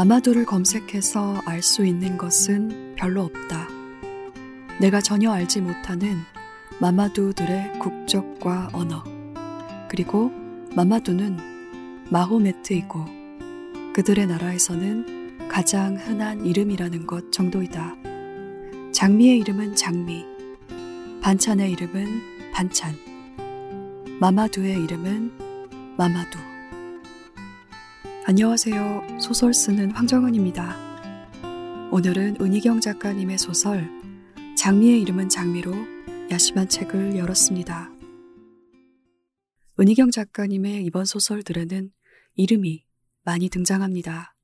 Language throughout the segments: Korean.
마마두를 검색해서 알 수 있는 것은 별로 없다. 내가 전혀 알지 못하는 마마두들의 국적과 언어. 그리고 마마두는 마호메트이고 그들의 나라에서는 가장 흔한 이름이라는 것 정도이다. 장미의 이름은 장미, 반찬의 이름은 반찬, 마마두의 이름은 마마두. 안녕하세요. 소설 쓰는 황정은입니다. 오늘은 은희경 작가님의 소설 장미의 이름은 장미로 야심한 책을 열었습니다. 은희경 작가님의 이번 소설들에는 이름이 많이 등장합니다.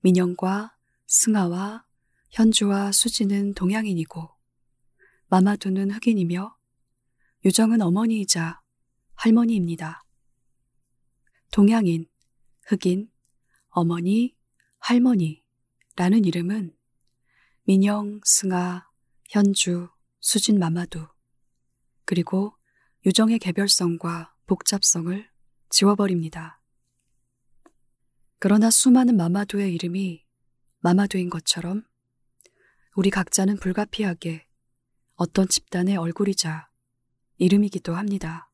민영과 승아와 현주와 수지는 동양인이고 마마두는 흑인이며 유정은 어머니이자 할머니입니다. 동양인, 흑인, 어머니, 할머니라는 이름은 민영, 승아, 현주, 수진 마마두, 그리고 유정의 개별성과 복잡성을 지워버립니다. 그러나 수많은 마마두의 이름이 마마두인 것처럼 우리 각자는 불가피하게 어떤 집단의 얼굴이자 이름이기도 합니다.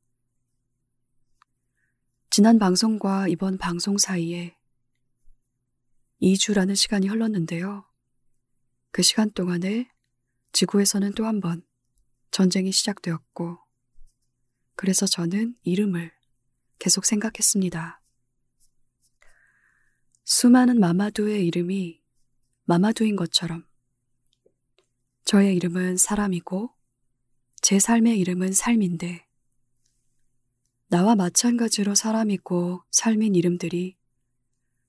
지난 방송과 이번 방송 사이에 2주라는 시간이 흘렀는데요. 그 시간 동안에 지구에서는 또 한 번 전쟁이 시작되었고, 그래서 저는 이름을 계속 생각했습니다. 수많은 마마두의 이름이 마마두인 것처럼 저의 이름은 사람이고 제 삶의 이름은 삶인데 나와 마찬가지로 사람이고 삶인 이름들이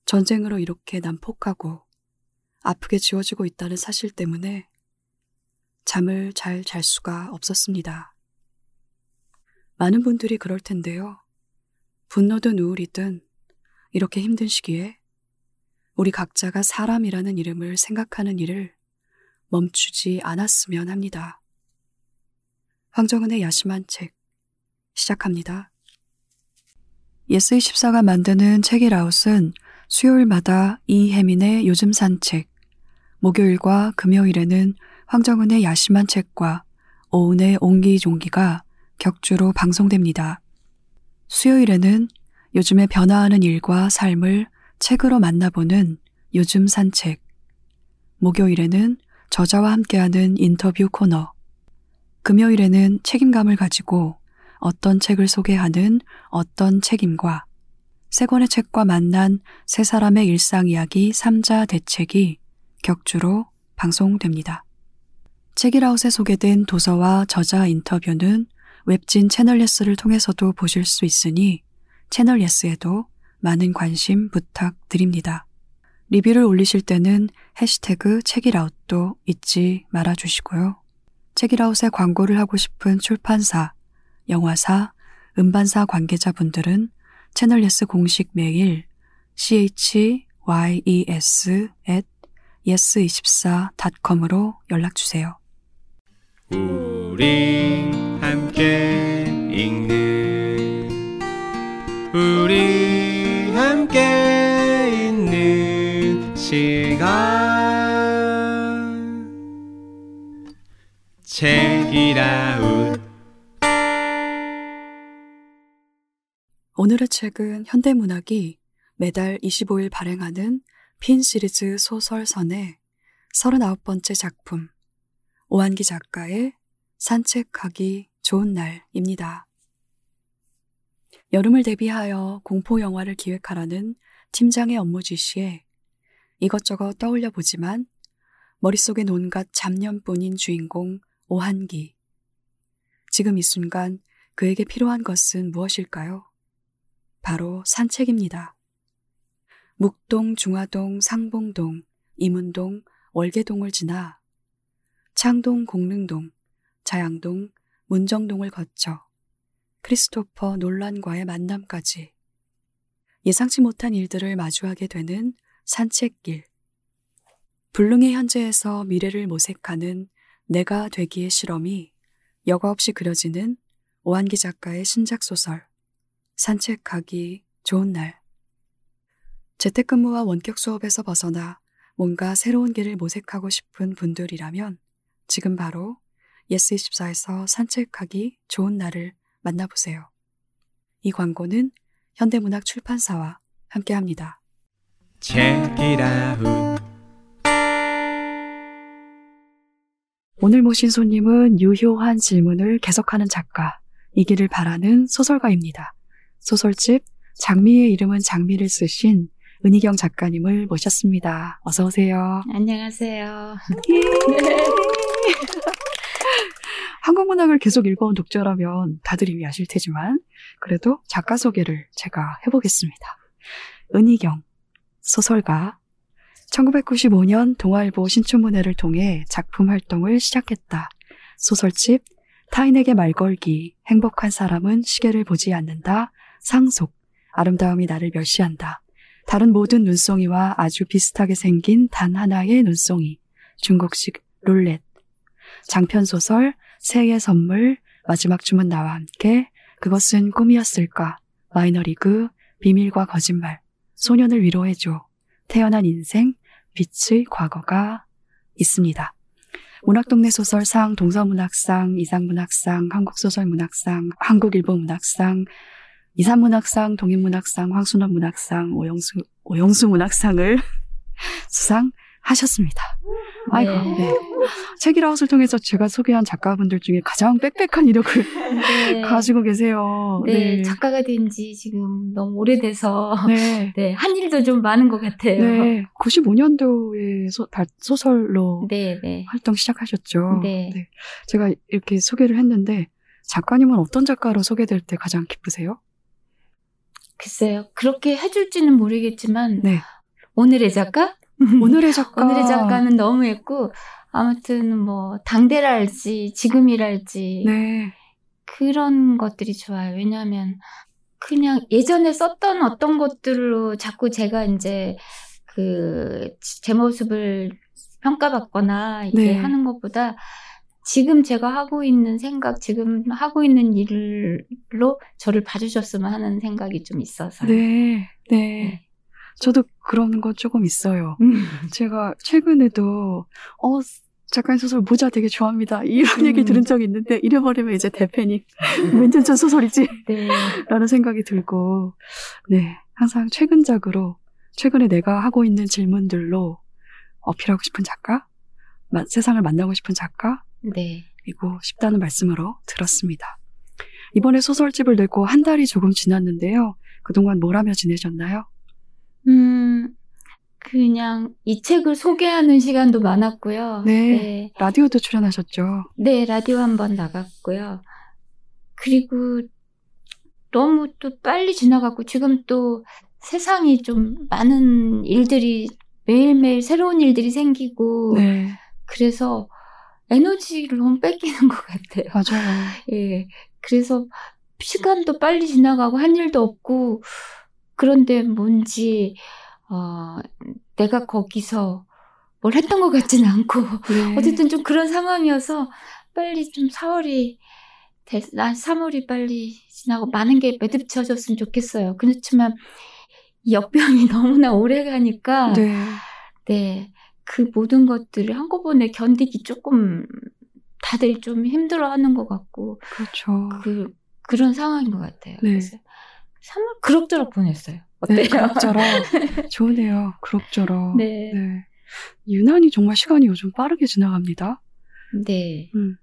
전쟁으로 이렇게 난폭하고 아프게 지워지고 있다는 사실 때문에 잠을 잘 잘 수가 없었습니다. 많은 분들이 그럴 텐데요. 분노든 우울이든 이렇게 힘든 시기에 우리 각자가 사람이라는 이름을 생각하는 일을 멈추지 않았으면 합니다. 황정은의 야심한 책 시작합니다. 예스24가 만드는 책읽아웃은 수요일마다 이혜민의 요즘 산책, 목요일과 금요일에는 황정은의 야심한 책과 오은의 옹기종기가 격주로 방송됩니다. 수요일에는 요즘의 변화하는 일과 삶을 책으로 만나보는 요즘 산책. 목요일에는 저자와 함께하는 인터뷰 코너. 금요일에는 책임감을 가지고 어떤 책을 소개하는 어떤 책임과 세 권의 책과 만난 세 사람의 일상 이야기 3자 대책이 격주로 방송됩니다. 책읽아웃에 소개된 도서와 저자 인터뷰는 웹진 채널 예스를 통해서도 보실 수 있으니 채널 예스에도 많은 관심 부탁드립니다. 리뷰를 올리실 때는 해시태그 책읽아웃도 잊지 말아주시고요. 책읽아웃에 광고를 하고 싶은 출판사, 영화사, 음반사 관계자분들은 채널 예스 공식 메일 chyes at yes24.com으로 연락 주세요. 우리 함께 읽는 우리 함께 있는 시간 책이라 오늘의 책은 현대문학이 매달 25일 발행하는 핀 시리즈 소설선의 39번째 작품 오한기 작가의 산책하기 좋은 날입니다. 여름을 대비하여 공포 영화를 기획하라는 팀장의 업무 지시에 이것저것 떠올려 보지만 머릿속엔 온갖 잡념뿐인 주인공 오한기. 지금 이 순간 그에게 필요한 것은 무엇일까요? 바로 산책입니다. 묵동, 중화동, 상봉동, 이문동, 월계동을 지나 창동, 공릉동, 자양동, 문정동을 거쳐 크리스토퍼 논란과의 만남까지 예상치 못한 일들을 마주하게 되는 산책길. 불능의 현재에서 미래를 모색하는 내가 되기의 실험이 여과 없이 그려지는 오한기 작가의 신작 소설 산책하기 좋은 날. 재택근무와 원격 수업에서 벗어나 뭔가 새로운 길을 모색하고 싶은 분들이라면 지금 바로 예스24에서 산책하기 좋은 날을 만나보세요. 이 광고는 현대문학 출판사와 함께합니다. 오늘 모신 손님은 유효한 질문을 계속하는 작가, 이기를 바라는 소설가입니다. 소설집 장미의 이름은 장미를 쓰신 은희경 작가님을 모셨습니다. 어서 오세요. 안녕하세요. 한국 문학을 계속 읽어온 독자라면 다들 이미 아실 테지만 그래도 작가 소개를 제가 해보겠습니다. 은희경, 소설가, 1995년 동아일보 신춘문예를 통해 작품 활동을 시작했다. 소설집 타인에게 말 걸기, 행복한 사람은 시계를 보지 않는다. 상속, 아름다움이 나를 멸시한다. 다른 모든 눈송이와 아주 비슷하게 생긴 단 하나의 눈송이, 중국식 룰렛. 장편소설, 새해 선물, 마지막 춤은 나와 함께, 그것은 꿈이었을까, 마이너리그, 비밀과 거짓말, 소년을 위로해줘, 태어난 인생, 빛의 과거가 있습니다. 문학동네 소설상, 동서문학상, 이상문학상, 한국소설문학상, 한국일보문학상, 이산문학상, 동인문학상, 황순원 문학상, 오영수, 오영수 문학상을 수상하셨습니다. 아이고, 네. 네. 책이라웃을 통해서 제가 소개한 작가분들 중에 가장 빽빽한 이력을 네. 가지고 계세요. 네, 작가가 된 지 지금 너무 오래돼서 네. 네, 한 일도 좀 많은 것 같아요. 네. 95년도에 소, 달- 소설로 네, 네. 활동 시작하셨죠. 네. 제가 이렇게 소개를 했는데 작가님은 어떤 작가로 소개될 때 가장 기쁘세요? 글쎄요. 그렇게 해줄지는 모르겠지만 네. 오늘의 작가? 오늘의 작가. 오늘의 작가는 너무했고 아무튼 뭐 당대랄지 지금이랄지 네. 그런 것들이 좋아요. 왜냐하면 그냥 예전에 썼던 어떤 것들로 자꾸 제가 이제 그 제 모습을 평가받거나 이렇게 네. 하는 것보다 지금 제가 하고 있는 생각, 지금 하고 있는 일로 저를 봐주셨으면 하는 생각이 좀 있어서. 네. 네. 저도 그런 거 조금 있어요. 음. 제가 최근에도 어 작가님 소설 모자 되게 좋아합니다. 이런 얘기 음. 들은 적이 있는데 잃어버리면 이제 몇년전 소설이지 네. 라는 생각이 들고 네 항상 최근작으로 최근에 내가 하고 있는 질문들로 어필하고 싶은 작가 마- 세상을 만나고 싶은 작가 네. 이고 싶다는 말씀으로 들었습니다. 이번에 소설집을 내고 한 달이 조금 지났는데요. 그동안 뭘 하며 지내셨나요? 음, 그냥 이 책을 소개하는 시간도 많았고요. 네. 라디오도 출연하셨죠. 네, 라디오 한 번 나갔고요. 그리고 너무 또 빨리 지나갔고, 지금 또 세상이 좀 많은 일들이 매일매일 새로운 일들이 생기고, 네, 그래서 에너지를 너무 뺏기는 것 같아요. 맞아요. 예. 그래서 시간도 빨리 지나가고 한 일도 없고, 그런데 뭔지, 어, 내가 거기서 뭘 했던 것 같지는 않고, 네. 어쨌든 좀 그런 상황이어서 빨리 좀 4월이, 난 3월이 빨리 지나고 많은 게 매듭쳐졌으면 좋겠어요. 그렇지만 이 역병이 너무나 오래 가니까, 네. 네, 그 모든 것들을 한꺼번에 견디기 조금 다들 좀 힘들어 하는 것 같고, 그렇죠. 그, 그런 상황인 것 같아요. 네. 그래서 3월 그럭저럭 보냈어요. 어때요? 네, 그럭저럭. 좋으네요. 그럭저럭. 네. 유난히 정말 시간이 요즘 빠르게 지나갑니다. 네. 음.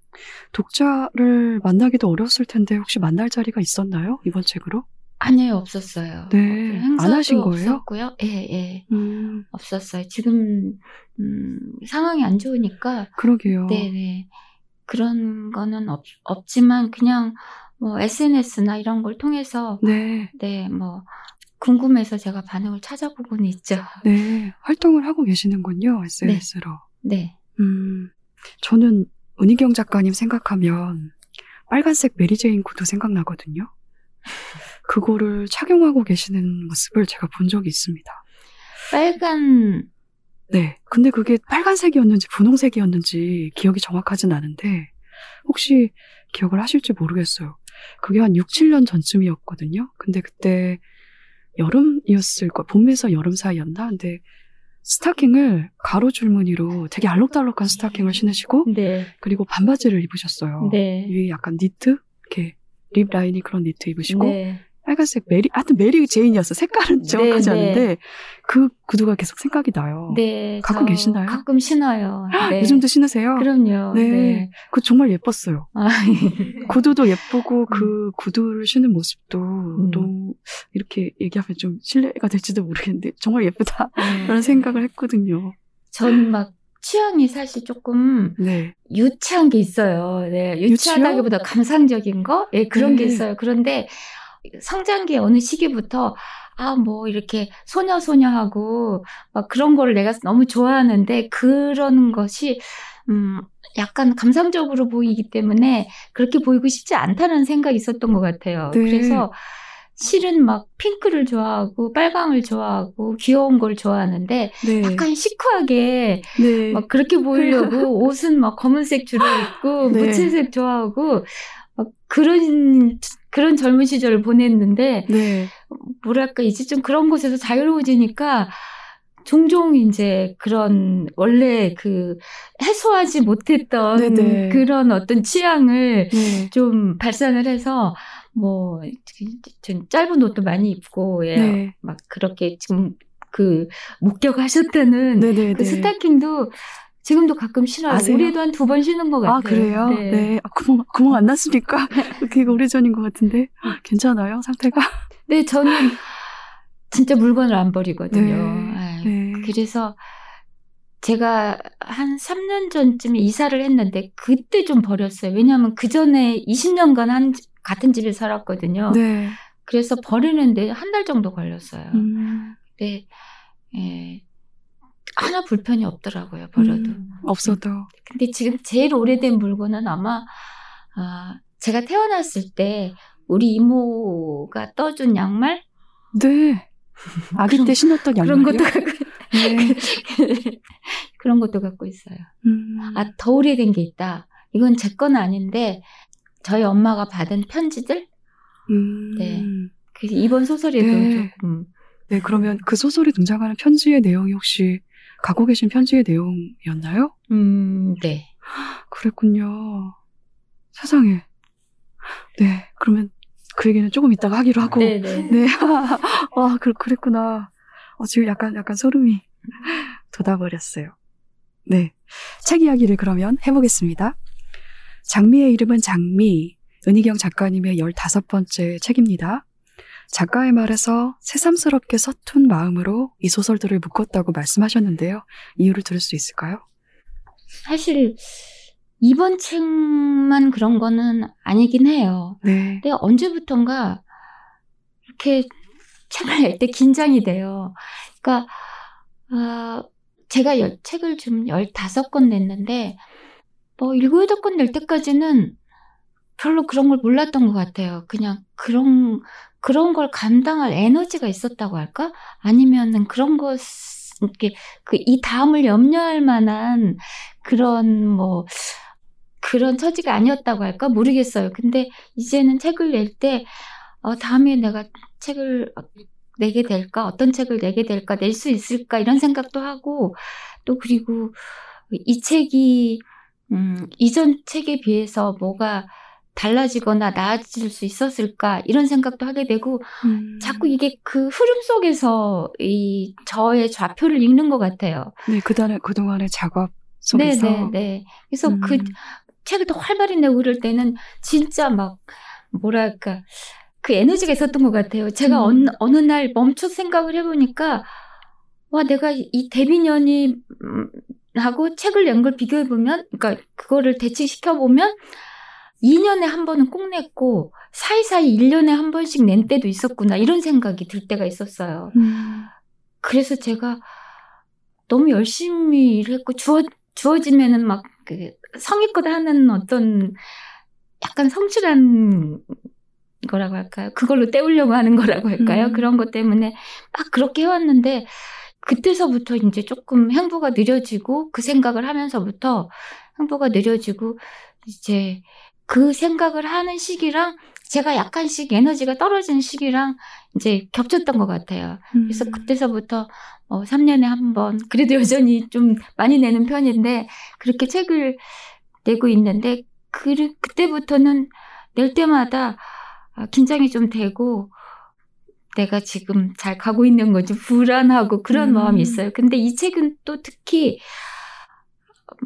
독자를 만나기도 어려웠을 텐데 혹시 만날 자리가 있었나요? 이번 책으로? 아니요, 없었어요. 네. 안 하신 거예요? 없었고요. 예, 예. 음, 없었어요. 지금, 음, 상황이 안 좋으니까, 그러게요. 네네. 그런 거는 없, 없지만, 그냥, 뭐, SNS나 이런 걸 통해서, 네. 네, 뭐, 궁금해서 제가 반응을 찾아보고는 있죠. 네. 활동을 하고 계시는군요. SNS로. 네. 음, 저는 은희경 작가님 생각하면 빨간색 메리제인 구두 생각나거든요. 그거를 착용하고 계시는 모습을 제가 본 적이 있습니다. 빨간, 네. 근데 그게 빨간색이었는지 분홍색이었는지 기억이 정확하진 않은데 혹시 기억을 하실지 모르겠어요. 그게 한 6, 7년 전쯤이었거든요. 근데 그때 여름이었을 거 봄에서 여름 사이였나? 근데 스타킹을 가로 줄무늬로 되게 알록달록한 스타킹을 신으시고 네. 그리고 반바지를 입으셨어요. 네. 위에 약간 니트 이렇게 립 라인이 그런 니트 입으시고 네. 빨간색 메리 하여튼 메리 제인이었어. 색깔은 정확하지 네, 네. 않은데 그 구두가 계속 생각이 나요. 네. 갖고 저 계시나요? 가끔 신어요. 네. 요즘도 신으세요? 그럼요. 네. 네. 그 정말 예뻤어요. 아, 구두도 예쁘고 그 구두를 신는 모습도 음. 너무 이렇게 얘기하면 좀 실례가 될지도 모르겠는데 정말 예쁘다 네. 그런 생각을 했거든요. 저는 막 취향이 사실 조금 네. 유치한 게 있어요. 네, 유치요? 유치하다기보다 감상적인 거? 예, 그런 게 네. 있어요. 그런데 성장기 어느 시기부터 아, 뭐, 이렇게 소녀소녀하고 막 그런 거를 내가 너무 좋아하는데 그런 것이, 음, 약간 감상적으로 보이기 때문에 그렇게 보이고 싶지 않다는 생각이 있었던 것 같아요. 네. 그래서 실은 막 핑크를 좋아하고 빨강을 좋아하고 귀여운 걸 좋아하는데 네. 약간 시크하게 네. 막 그렇게 보이려고 옷은 막 검은색 주로 입고 네. 무채색 좋아하고 막 그런 그런 젊은 시절을 보냈는데 네. 뭐랄까 이제 좀 그런 곳에서 자유로워지니까 종종 이제 그런 원래 그 해소하지 못했던 네네. 그런 어떤 취향을 네. 좀 발산을 해서 뭐좀 짧은 옷도 많이 입고 예. 네. 막 그렇게 지금 그 목격하셨다는 네. 네. 그 네. 스타킹도 지금도 가끔 신어요. 아세요? 올해도 한 두번 신은 것 같아요. 아, 그래요? 네. 네. 아, 구멍, 구멍 안 났습니까? 되게 오래전인 것 같은데. 괜찮아요? 상태가? 네, 저는 진짜 물건을 안 버리거든요. 네. 아이, 네. 그래서 제가 한 3년 전쯤에 이사를 했는데 그때 좀 버렸어요. 왜냐하면 그 전에 20년간 한 집- 같은 집에 살았거든요. 네. 그래서 버리는데 한 달 정도 걸렸어요. 음, 근데 예, 하나 불편이 없더라고요. 버려도. 음, 없어도. 근데 지금 제일 오래된 물건은 아마 아, 제가 태어났을 때 우리 이모가 떠준 양말 네. 아기 그런- 때 신었던 양말이요? 그런 것도 갖고 네. 그런 것도 갖고 있어요. 음, 아더 오래된 게 있다. 이건 제 건 아닌데 저희 엄마가 받은 편지들. 음. 네. 그 이번 소설에도 네. 조금 네, 그러면 그 소설에 등장하는 편지의 내용이 혹시 갖고 계신 편지의 내용이었나요? 음, 네. 그랬군요. 세상에. 네, 그러면 그 얘기는 조금 이따가 하기로 하고. 네, 네. 네. 아, 그, 그랬구나. 어, 지금 약간, 약간 소름이 돋아버렸어요. 네. 책 이야기를 그러면 해보겠습니다. 장미의 이름은 장미. 은희경 작가님의 15번째 책입니다. 작가의 말에서 새삼스럽게 서툰 마음으로 이 소설들을 묶었다고 말씀하셨는데요. 이유를 들을 수 있을까요? 사실 이번 책만 그런 거는 아니긴 해요. 네. 근데 언제부턴가 이렇게 책을 낼 때 긴장이 돼요. 그러니까 아, 제가 열- 책을 좀 15권 냈는데 뭐 7, 8권 낼 때까지는 별로 그런 걸 몰랐던 것 같아요. 그냥 그런 그런 걸 감당할 에너지가 있었다고 할까? 아니면은 그런 것 이렇게 그 이 다음을 염려할 만한 그런 뭐 그런 처지가 아니었다고 할까 모르겠어요. 근데 이제는 책을 낼때 어, 다음에 내가 책을 내게 될까 어떤 책을 내게 될까 낼 수 있을까 이런 생각도 하고 또 그리고 이 책이 음, 이전 책에 비해서 뭐가 달라지거나 나아질 수 있었을까 이런 생각도 하게 되고 음, 자꾸 이게 그 흐름 속에서 이 저의 좌표를 읽는 것 같아요. 네, 그동안의, 그동안의 작업 네, 속에서. 네, 네. 그래서 음, 그 책을 더 활발히 내고 그럴 때는 진짜 막 뭐랄까 그 에너지가 있었던 것 같아요. 제가 음. 어느, 어느 날 멈춰 생각을 해보니까 와 내가 이 데뷔년이 음, 하고 책을 낸 걸 비교해 보면, 그러니까 그거를 대칭시켜 보면 2년에 한 번은 꼭 냈고 사이사이 1년에 한 번씩 낸 때도 있었구나 이런 생각이 들 때가 있었어요. 음, 그래서 제가 너무 열심히 일했고 주어 주어지면은 막 그 성의껏 하는 어떤 약간 성실한 거라고 할까요? 그걸로 때우려고 하는 거라고 할까요? 음. 그런 것 때문에 막 그렇게 해왔는데 그때서부터 이제 조금 행보가 느려지고 그 생각을 하면서부터 행보가 느려지고 이제 그 생각을 하는 시기랑 제가 약간씩 에너지가 떨어지는 시기랑 이제 겹쳤던 것 같아요. 그래서 음. 그때서부터 어, 3년에 한 번, 그래도 여전히 좀 많이 내는 편인데, 그렇게 책을 내고 있는데, 그, 그때부터는 낼 때마다 아, 긴장이 좀 되고, 내가 지금 잘 가고 있는 건지 불안하고 그런 음. 마음이 있어요. 근데 이 책은 또 특히,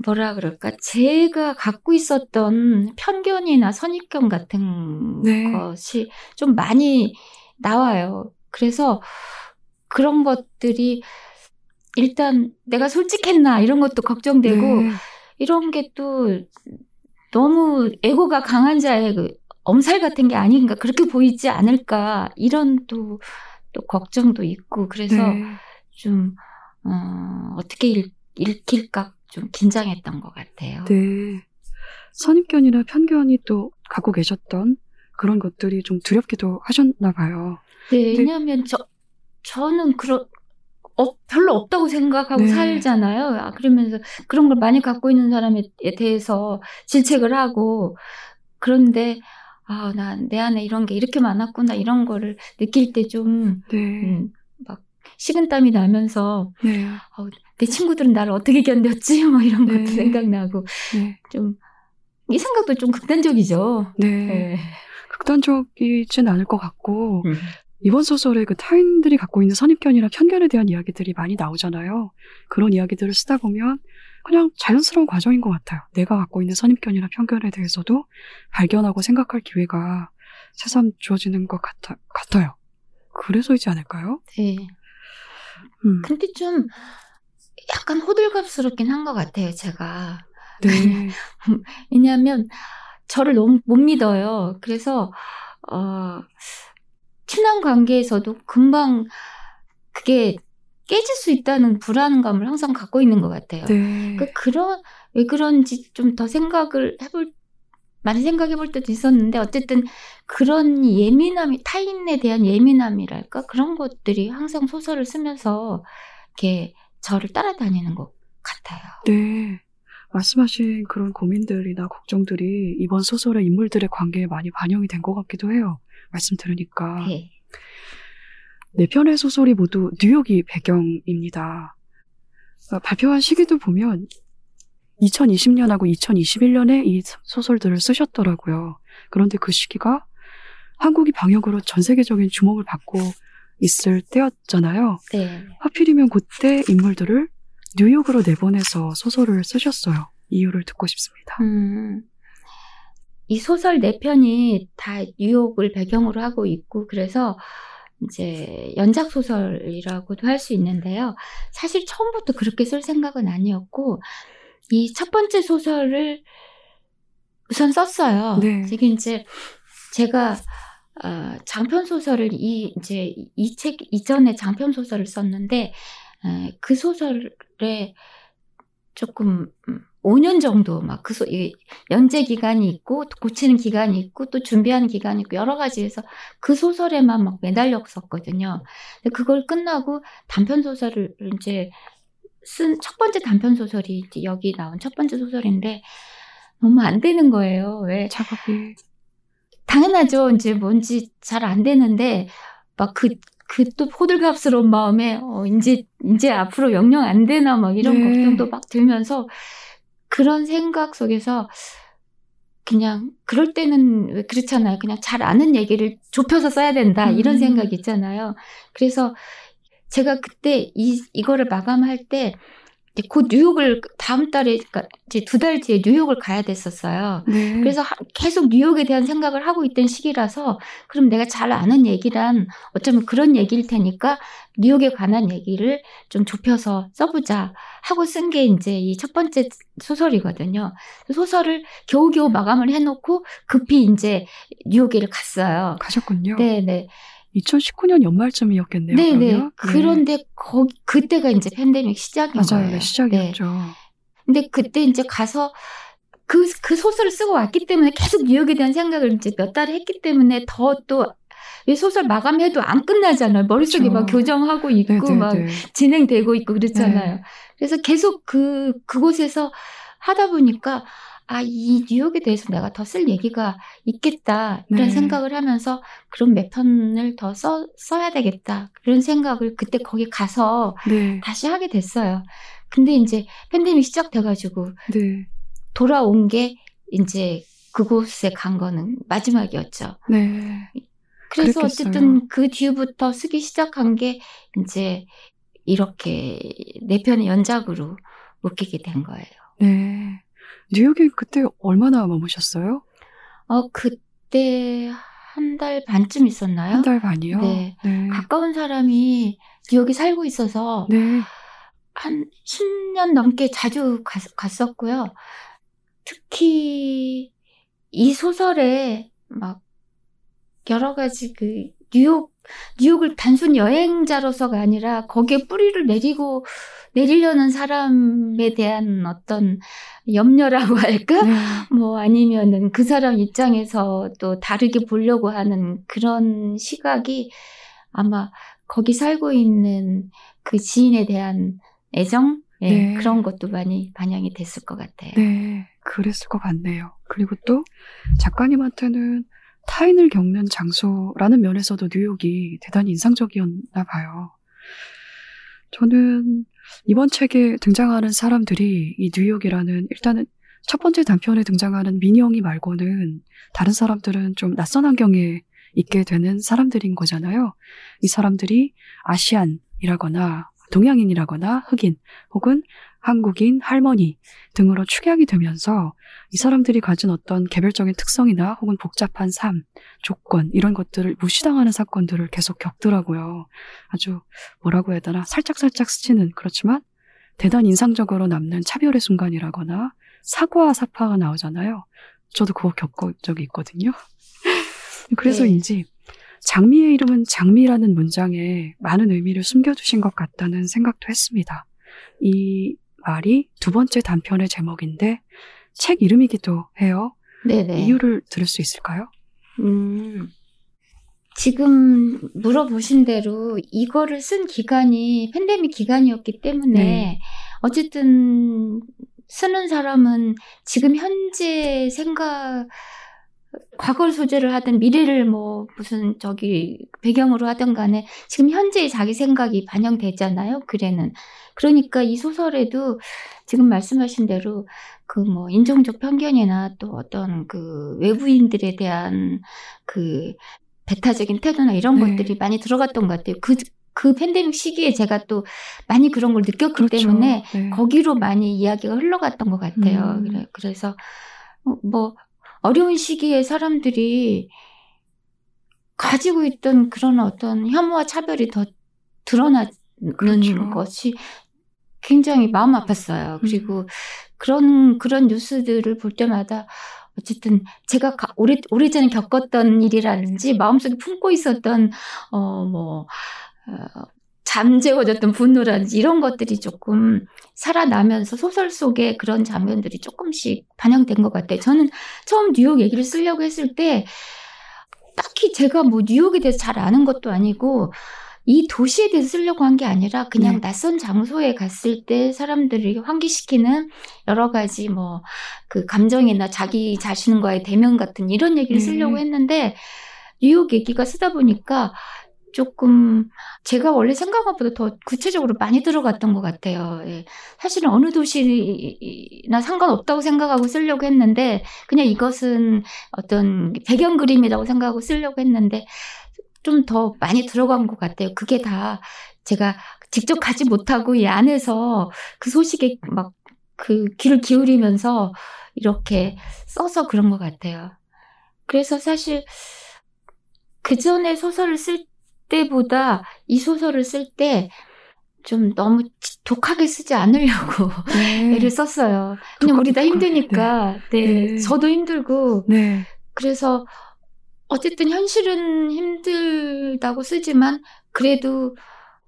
뭐라 그럴까, 제가 갖고 있었던 편견이나 선입견 같은 네. 것이 좀 많이 나와요. 그래서 그런 것들이 일단 내가 솔직했나 이런 것도 걱정되고 네. 이런 게 또 너무 에고가 강한 자의 그 엄살 같은 게 아닌가 그렇게 보이지 않을까 이런 또, 또 걱정도 있고 그래서 네. 좀 어, 어떻게 읽, 읽힐까 좀 긴장했던 것 같아요. 네. 선입견이나 편견이 또 갖고 계셨던 그런 것들이 좀 두렵기도 하셨나 봐요. 네, 네. 왜냐하면 저 저는 그런 어, 별로 없다고 생각하고 네. 살잖아요. 아, 그러면서 그런 걸 많이 갖고 있는 사람에 대해서 질책을 하고 그런데 아, 난내 안에 이런 게 이렇게 많았구나 이런 거를 느낄 때 좀 네. 음, 막 식은땀이 나면서 네. 내 친구들은 나를 어떻게 견뎠지? 뭐 이런 것도 네. 생각나고 네. 좀이 생각도 좀 극단적이죠. 네. 네. 극단적이진 않을 것 같고 음. 이번 소설에 그 타인들이 갖고 있는 선입견이나 편견에 대한 이야기들이 많이 나오잖아요. 그런 이야기들을 쓰다 보면 그냥 자연스러운 과정인 것 같아요. 내가 갖고 있는 선입견이나 편견에 대해서도 발견하고 생각할 기회가 새삼 주어지는 것 같아, 같아요. 그래서이지 않을까요? 네. 음. 근데 좀 약간 호들갑스럽긴 한 것 같아요, 제가. 네. 왜냐하면 저를 너무 못 믿어요. 그래서 어, 친한 관계에서도 금방 그게 깨질 수 있다는 불안감을 항상 갖고 있는 것 같아요. 네. 그 그런 왜 그런지 좀 더 생각을 해볼 많이 생각해 볼 때도 있었는데 어쨌든 그런 예민함이 타인에 대한 예민함이랄까 그런 것들이 항상 소설을 쓰면서 이렇게 저를 따라다니는 것 같아요. 네. 말씀하신 그런 고민들이나 걱정들이 이번 소설의 인물들의 관계에 많이 반영이 된 것 같기도 해요. 말씀 들으니까. 네. 네 편의 소설이 모두 뉴욕이 배경입니다. 어, 발표한 시기도 보면 2020년하고 2021년에 이 소설들을 쓰셨더라고요. 그런데 그 시기가 한국이 방역으로 전 세계적인 주목을 받고 있을 때였잖아요. 네. 하필이면 그때 인물들을 뉴욕으로 내보내서 소설을 쓰셨어요. 이유를 듣고 싶습니다. 음, 이 소설 네 편이 다 뉴욕을 배경으로 하고 있고 그래서 이제 연작 소설이라고도 할 수 있는데요. 사실 처음부터 그렇게 쓸 생각은 아니었고 이 첫 번째 소설을 우선 썼어요. 네. 지금 이제 제가 어, 장편 소설을 이 이제 이 책 이전에 장편 소설을 썼는데 에, 그 소설에 조금 음, 5년 정도 막그 연재 기간이 있고 또 고치는 기간이 있고 또 준비하는 기간이 있고 여러 가지에서 그 소설에만 막 매달렸었거든요. 근데 그걸 끝나고 단편 소설을 이제 쓴 첫 번째 단편 소설이 이제 여기 나온 첫 번째 소설인데 너무 안 되는 거예요. 왜 작업이 당연하죠. 이제 뭔지 잘 안 되는데 막 그 그 또 호들갑스러운 마음에 어 이제 이제 앞으로 영영 안 되나 막 이런 네. 걱정도 막 들면서 그런 생각 속에서 그냥 그럴 때는 왜 그렇잖아요. 그냥 잘 아는 얘기를 좁혀서 써야 된다 이런 음. 생각이 있잖아요. 그래서 제가 그때 이 이거를 마감할 때 이제 곧 뉴욕을 다음 달에 그러니까 이제 두 달 뒤에 뉴욕을 가야 됐었어요. 네. 그래서 하- 계속 뉴욕에 대한 생각을 하고 있던 시기라서 그럼 내가 잘 아는 얘기란 어쩌면 그런 얘기일 테니까 뉴욕에 관한 얘기를 좀 좁혀서 써보자 하고 쓴 게 이제 이 첫 번째 소설이거든요. 소설을 겨우겨우 마감을 해놓고 급히 이제 뉴욕에를 갔어요. 가셨군요. 네네. 2019년 연말쯤이었겠네요. 네네. 그러면? 그런데 거 그때가 이제 팬데믹 시작인 맞아요. 거예요. 네, 시작이었죠. 근데 그때 이제 가서 그, 그 소설을 쓰고 왔기 때문에 계속 뉴욕에 대한 생각을 이제 몇 달을 했기 때문에 더 또, 이 소설 마감해도 안 끝나잖아요. 머릿속에 그쵸. 막 교정하고 있고 막 네네네. 진행되고 있고 그렇잖아요. 네. 그래서 계속 그, 그곳에서 하다 보니까 아, 이 뉴욕에 대해서 내가 더 쓸 얘기가 있겠다. 이런 네. 생각을 하면서 그런 몇 편을 더 써, 써야 되겠다. 그런 생각을 그때 거기 가서 네. 다시 하게 됐어요. 근데 이제 팬데믹 시작돼가지고 네. 돌아온 게 이제 그곳에 간 거는 마지막이었죠. 네. 그래서 그랬겠어요. 어쨌든 그 뒤부터 쓰기 시작한 게 이제 이렇게 네 편의 연작으로 묶이게 된 거예요. 네. 뉴욕에 그때 얼마나 머무셨어요? 어, 그때 한 달 반쯤 있었나요? 한 달 반이요? 네. 네. 가까운 사람이 뉴욕에 살고 있어서 네. 한 10년 넘게 자주 갔, 갔었고요. 특히 이 소설에 막 여러 가지 그 뉴욕 뉴욕을 단순 여행자로서가 아니라 거기에 뿌리를 내리고 내리려는 사람에 대한 어떤 염려라고 할까? 네. 뭐 아니면은 그 사람 입장에서 또 다르게 보려고 하는 그런 시각이 아마 거기 살고 있는 그 지인에 대한 애정 예, 네. 그런 것도 많이 반영이 됐을 것 같아요. 네. 그랬을 것 같네요. 그리고 또 작가님한테는 타인을 겪는 장소라는 면에서도 뉴욕이 대단히 인상적이었나 봐요. 저는 이번 책에 등장하는 사람들이 이 뉴욕이라는 일단은 첫 번째 단편에 등장하는 민영이 말고는 다른 사람들은 좀 낯선 환경에 있게 되는 사람들인 거잖아요. 이 사람들이 아시안이라거나 동양인이라거나 흑인 혹은 한국인, 할머니 등으로 축약이 되면서 이 사람들이 가진 어떤 개별적인 특성이나 혹은 복잡한 삶, 조건 이런 것들을 무시당하는 사건들을 계속 겪더라고요. 아주 뭐라고 해야 되나 살짝살짝 스치는 그렇지만 대단히 인상적으로 남는 차별의 순간이라거나 사과 사파가 나오잖아요. 저도 그거 겪은 적이 있거든요. 그래서인지 장미의 이름은 장미라는 문장에 많은 의미를 숨겨두신 것 같다는 생각도 했습니다. 이 말이 두 번째 단편의 제목인데 책 이름이기도 해요. 네네. 이유를 들을 수 있을까요? 음, 지금 물어보신 대로 이거를 쓴 기간이 팬데믹 기간이었기 때문에 네. 어쨌든 쓰는 사람은 지금 현재 생각 과거를 소재를 하든 미래를 뭐 무슨 저기 배경으로 하든 간에 지금 현재의 자기 생각이 반영되잖아요. 글에는. 그러니까 이 소설에도 지금 말씀하신 대로 그 뭐 인종적 편견이나 또 어떤 그 외부인들에 대한 그 배타적인 태도나 이런 네. 것들이 많이 들어갔던 것 같아요. 그, 그 팬데믹 시기에 제가 또 많이 그런 걸 느꼈기 그렇죠. 때문에 네. 거기로 많이 이야기가 흘러갔던 것 같아요. 음. 그래, 그래서 어, 뭐 어려운 시기에 사람들이 가지고 있던 그런 어떤 혐오와 차별이 더 드러나는 그렇죠. 것이 굉장히 마음 아팠어요. 그리고 그런 그런 뉴스들을 볼 때마다 어쨌든 제가 가- 오래 오래전에 겪었던 일이라든지 마음속에 품고 있었던 어뭐 어, 잠재워졌던 분노라든지 이런 것들이 조금 살아나면서 소설 속에 그런 장면들이 조금씩 반영된 것 같아요. 저는 처음 뉴욕 얘기를 쓰려고 했을 때 딱히 제가 뭐 뉴욕에 대해서 잘 아는 것도 아니고 이 도시에 대해서 쓰려고 한 게 아니라 그냥 네. 낯선 장소에 갔을 때 사람들을 환기시키는 여러 가지 뭐 그 감정이나 자기 자신과의 대면 같은 이런 얘기를 네. 쓰려고 했는데 뉴욕 얘기가 쓰다 보니까 조금 제가 원래 생각한 것보다 더 구체적으로 많이 들어갔던 것 같아요. 예. 사실은 어느 도시나 상관없다고 생각하고 쓰려고 했는데 그냥 이것은 어떤 배경 그림이라고 생각하고 쓰려고 했는데 좀 더 많이 들어간 것 같아요. 그게 다 제가 직접 가지 못하고 이 안에서 그 소식에 막 그 귀를 기울이면서 이렇게 써서 그런 것 같아요. 그래서 사실 그 전에 소설을 쓸 때보다 이 소설을 쓸때 좀 너무 독하게 쓰지 않으려고 네. 애를 썼어요. 그냥 우리 다 힘드니까. 네. 네. 저도 힘들고. 네. 그래서 어쨌든 현실은 힘들다고 쓰지만 그래도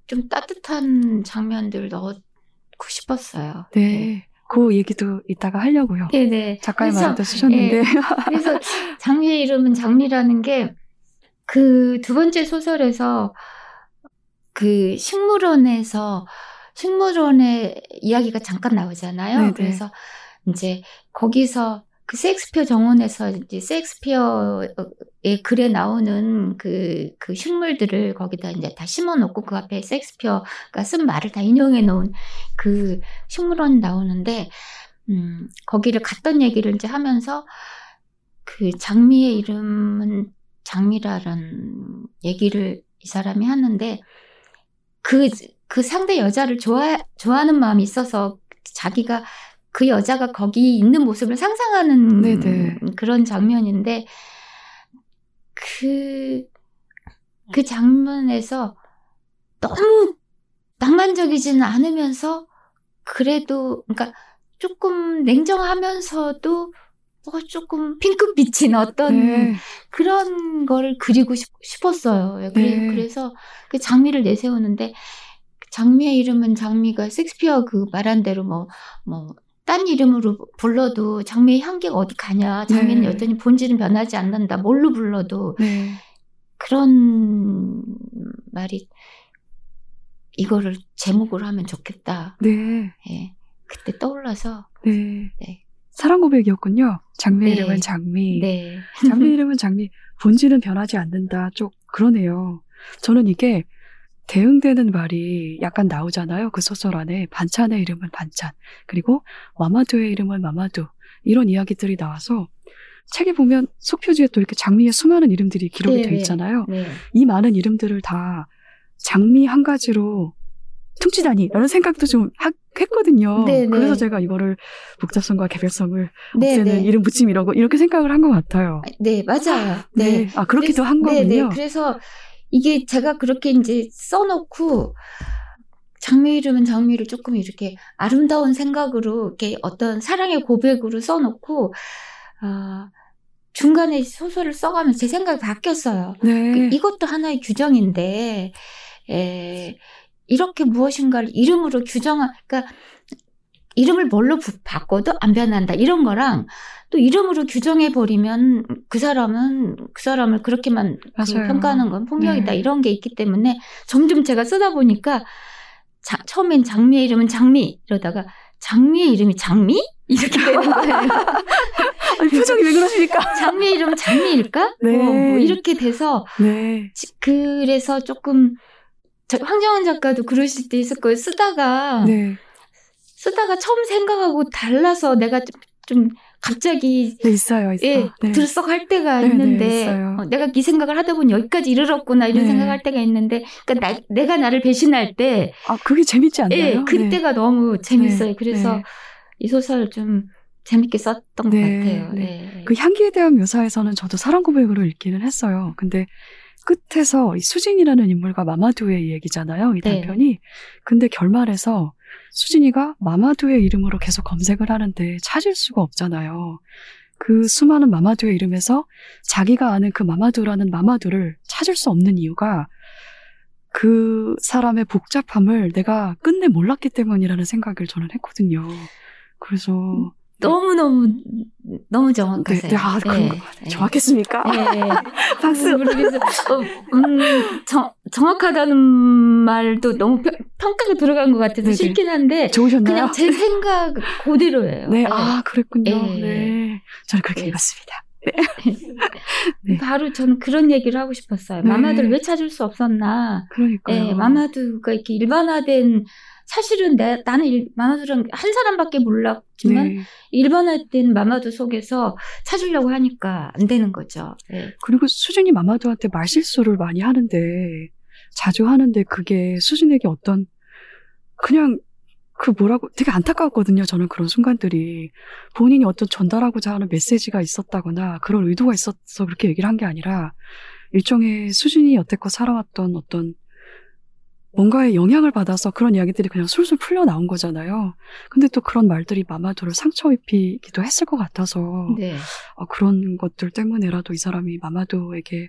좀 따뜻한 장면들 넣고 싶었어요. 네. 그 얘기도 이따가 하려고요. 네네. 작가의 그래서, 말도 쓰셨는데. 예, 그래서 장미의 이름은 장미라는 게 그 두 번째 소설에서 그 식물원에서 식물원의 이야기가 잠깐 나오잖아요. 네네. 그래서 이제 거기서 그 셰익스피어 정원에서 이제 셰익스피어의 글에 나오는 그, 그 식물들을 거기다 이제 다 심어 놓고 그 앞에 셰익스피어가 쓴 말을 다 인용해 놓은 그 식물원 나오는데, 음, 거기를 갔던 얘기를 이제 하면서 그 장미의 이름은 장미라는 얘기를 이 사람이 하는데, 그, 그 상대 여자를 좋아, 좋아하는 마음이 있어서 자기가 그 여자가 거기 있는 모습을 상상하는 네네. 그런 장면인데 그, 그 장면에서 너무 낭만적이지는 않으면서 그래도 그러니까 조금 냉정하면서도 뭐 조금 핑크빛인 어떤 네. 그런 거를 그리고 싶, 싶었어요. 그래, 네. 그래서 그 장미를 내세우는데 장미의 이름은 장미가 섹스피어 그 말한 대로 뭐 뭐 딴 이름으로 불러도 장미의 향기가 어디 가냐. 장미는 네. 여전히 본질은 변하지 않는다. 뭘로 불러도 네. 그런 말이 이거를 제목으로 하면 좋겠다. 네. 예. 그때 떠올라서 네. 네. 사랑 고백이었군요. 장미 네. 이름은 장미. 네. 장미 이름은 장미. 본질은 변하지 않는다. 좀 그러네요. 저는 이게 대응되는 말이 약간 나오잖아요. 그 소설 안에 반찬의 이름은 반찬. 그리고 마마두의 이름은 마마두. 이런 이야기들이 나와서 책에 보면 속표지에 또 이렇게 장미의 수많은 이름들이 기록이 네, 돼 네. 있잖아요. 네. 이 많은 이름들을 다 장미 한 가지로 퉁치다니라는 생각도 좀 하- 했거든요. 네, 네. 그래서 제가 이거를 복잡성과 개별성을 네, 없애는 네. 이름 붙임 이런 거 이렇게 생각을 한 것 같아요. 네, 맞아요. 네. 네. 아 그렇기도 그래서- 한. 거군요. 그래서 이게 제가 그렇게 이제 써놓고 장미 이름은 장미를 조금 이렇게 아름다운 생각으로 이렇게 어떤 사랑의 고백으로 써놓고 아 중간에 소설을 써가면서 제 생각이 바뀌었어요. 네. 그 이것도 하나의 규정인데 에, 이렇게 무엇인가를 이름으로 규정한 그러니까 이름을 뭘로 부- 바꿔도 안 변한다 이런 거랑 또 이름으로 규정해 버리면 그 사람은 그 사람을 그렇게만 그 맞아요. 평가하는 건 폭력이다 네. 이런 게 있기 때문에 점점 제가 쓰다 보니까 자, 처음엔 장미의 이름은 장미 이러다가 장미의 이름이 장미 이렇게 되는 거예요. 아니, 표정이 왜 그러십니까? 장미의 이름은 장미일까? 네. 뭐, 뭐 이렇게 돼서 네. 지- 그래서 조금 저- 황정은 작가도 그러실 때 있을 거예요. 쓰다가 네. 쓰다가 처음 생각하고 달라서 내가 좀, 좀 갑자기 네, 있어요, 있어. 예, 네. 들썩 할 때가 네, 네, 있는데. 어, 내가 이 생각을 하다 보니 여기까지 이르렀구나 이런 네. 생각할 때가 있는데 그러니까 나- 내가 나를 배신할 때 아, 그게 재밌지 않나요? 예, 그때가 너무 재밌어요. 네, 그래서 네. 이 소설 좀 재밌게 썼던 것 네, 같아요. 네. 네. 그 향기에 대한 묘사에서는 저도 사랑 고백으로 읽기는 했어요. 근데 끝에서 이 수진이라는 인물과 마마두의 얘기잖아요. 이 네. 단편이. 근데 결말에서 수진이가 마마두의 이름으로 계속 검색을 하는데 찾을 수가 없잖아요. 그 수많은 마마두의 이름에서 자기가 아는 그 마마두라는 마마두를 찾을 수 없는 이유가 그 사람의 복잡함을 내가 끝내 몰랐기 때문이라는 생각을 저는 했거든요. 그래서 너무 너무 너무 네, 정확하세요. 네, 아, 그런 거 네. 정확했습니까? 네. 박수. 그래서 어, 음, 정, 정확하다는 말도 너무 평, 평가가 들어간 것 같아서 네네. 싫긴 한데 좋으셨나요? 그냥 제 생각 그대로예요. 네, 아, 그랬군요. 네. 네. 저는 그렇게 네. 읽었습니다. 네. 바로 저는 그런 얘기를 하고 싶었어요. 네. 마마두를 왜 찾을 수 없었나? 그러니까요. 네, 마마두가 이렇게 일반화된 사실은 내, 나는 일, 마마두랑 한 사람밖에 몰랐지만 네. 일반화된 마마두 속에서 찾으려고 하니까 안 되는 거죠. 네. 그리고 수진이 마마두한테 말실수를 많이 하는데, 자주 하는데 그게 수진에게 어떤, 그냥, 그 뭐라고, 되게 안타까웠거든요. 저는 그런 순간들이. 본인이 어떤 전달하고자 하는 메시지가 있었다거나, 그런 의도가 있었어 그렇게 얘기를 한 게 아니라, 일종의 수진이 여태껏 살아왔던 어떤, 뭔가에 영향을 받아서 그런 이야기들이 그냥 술술 풀려 나온 거잖아요. 근데 또 그런 말들이 마마두를 상처 입히기도 했을 것 같아서, 네. 아, 그런 것들 때문에라도 이 사람이 마마두에게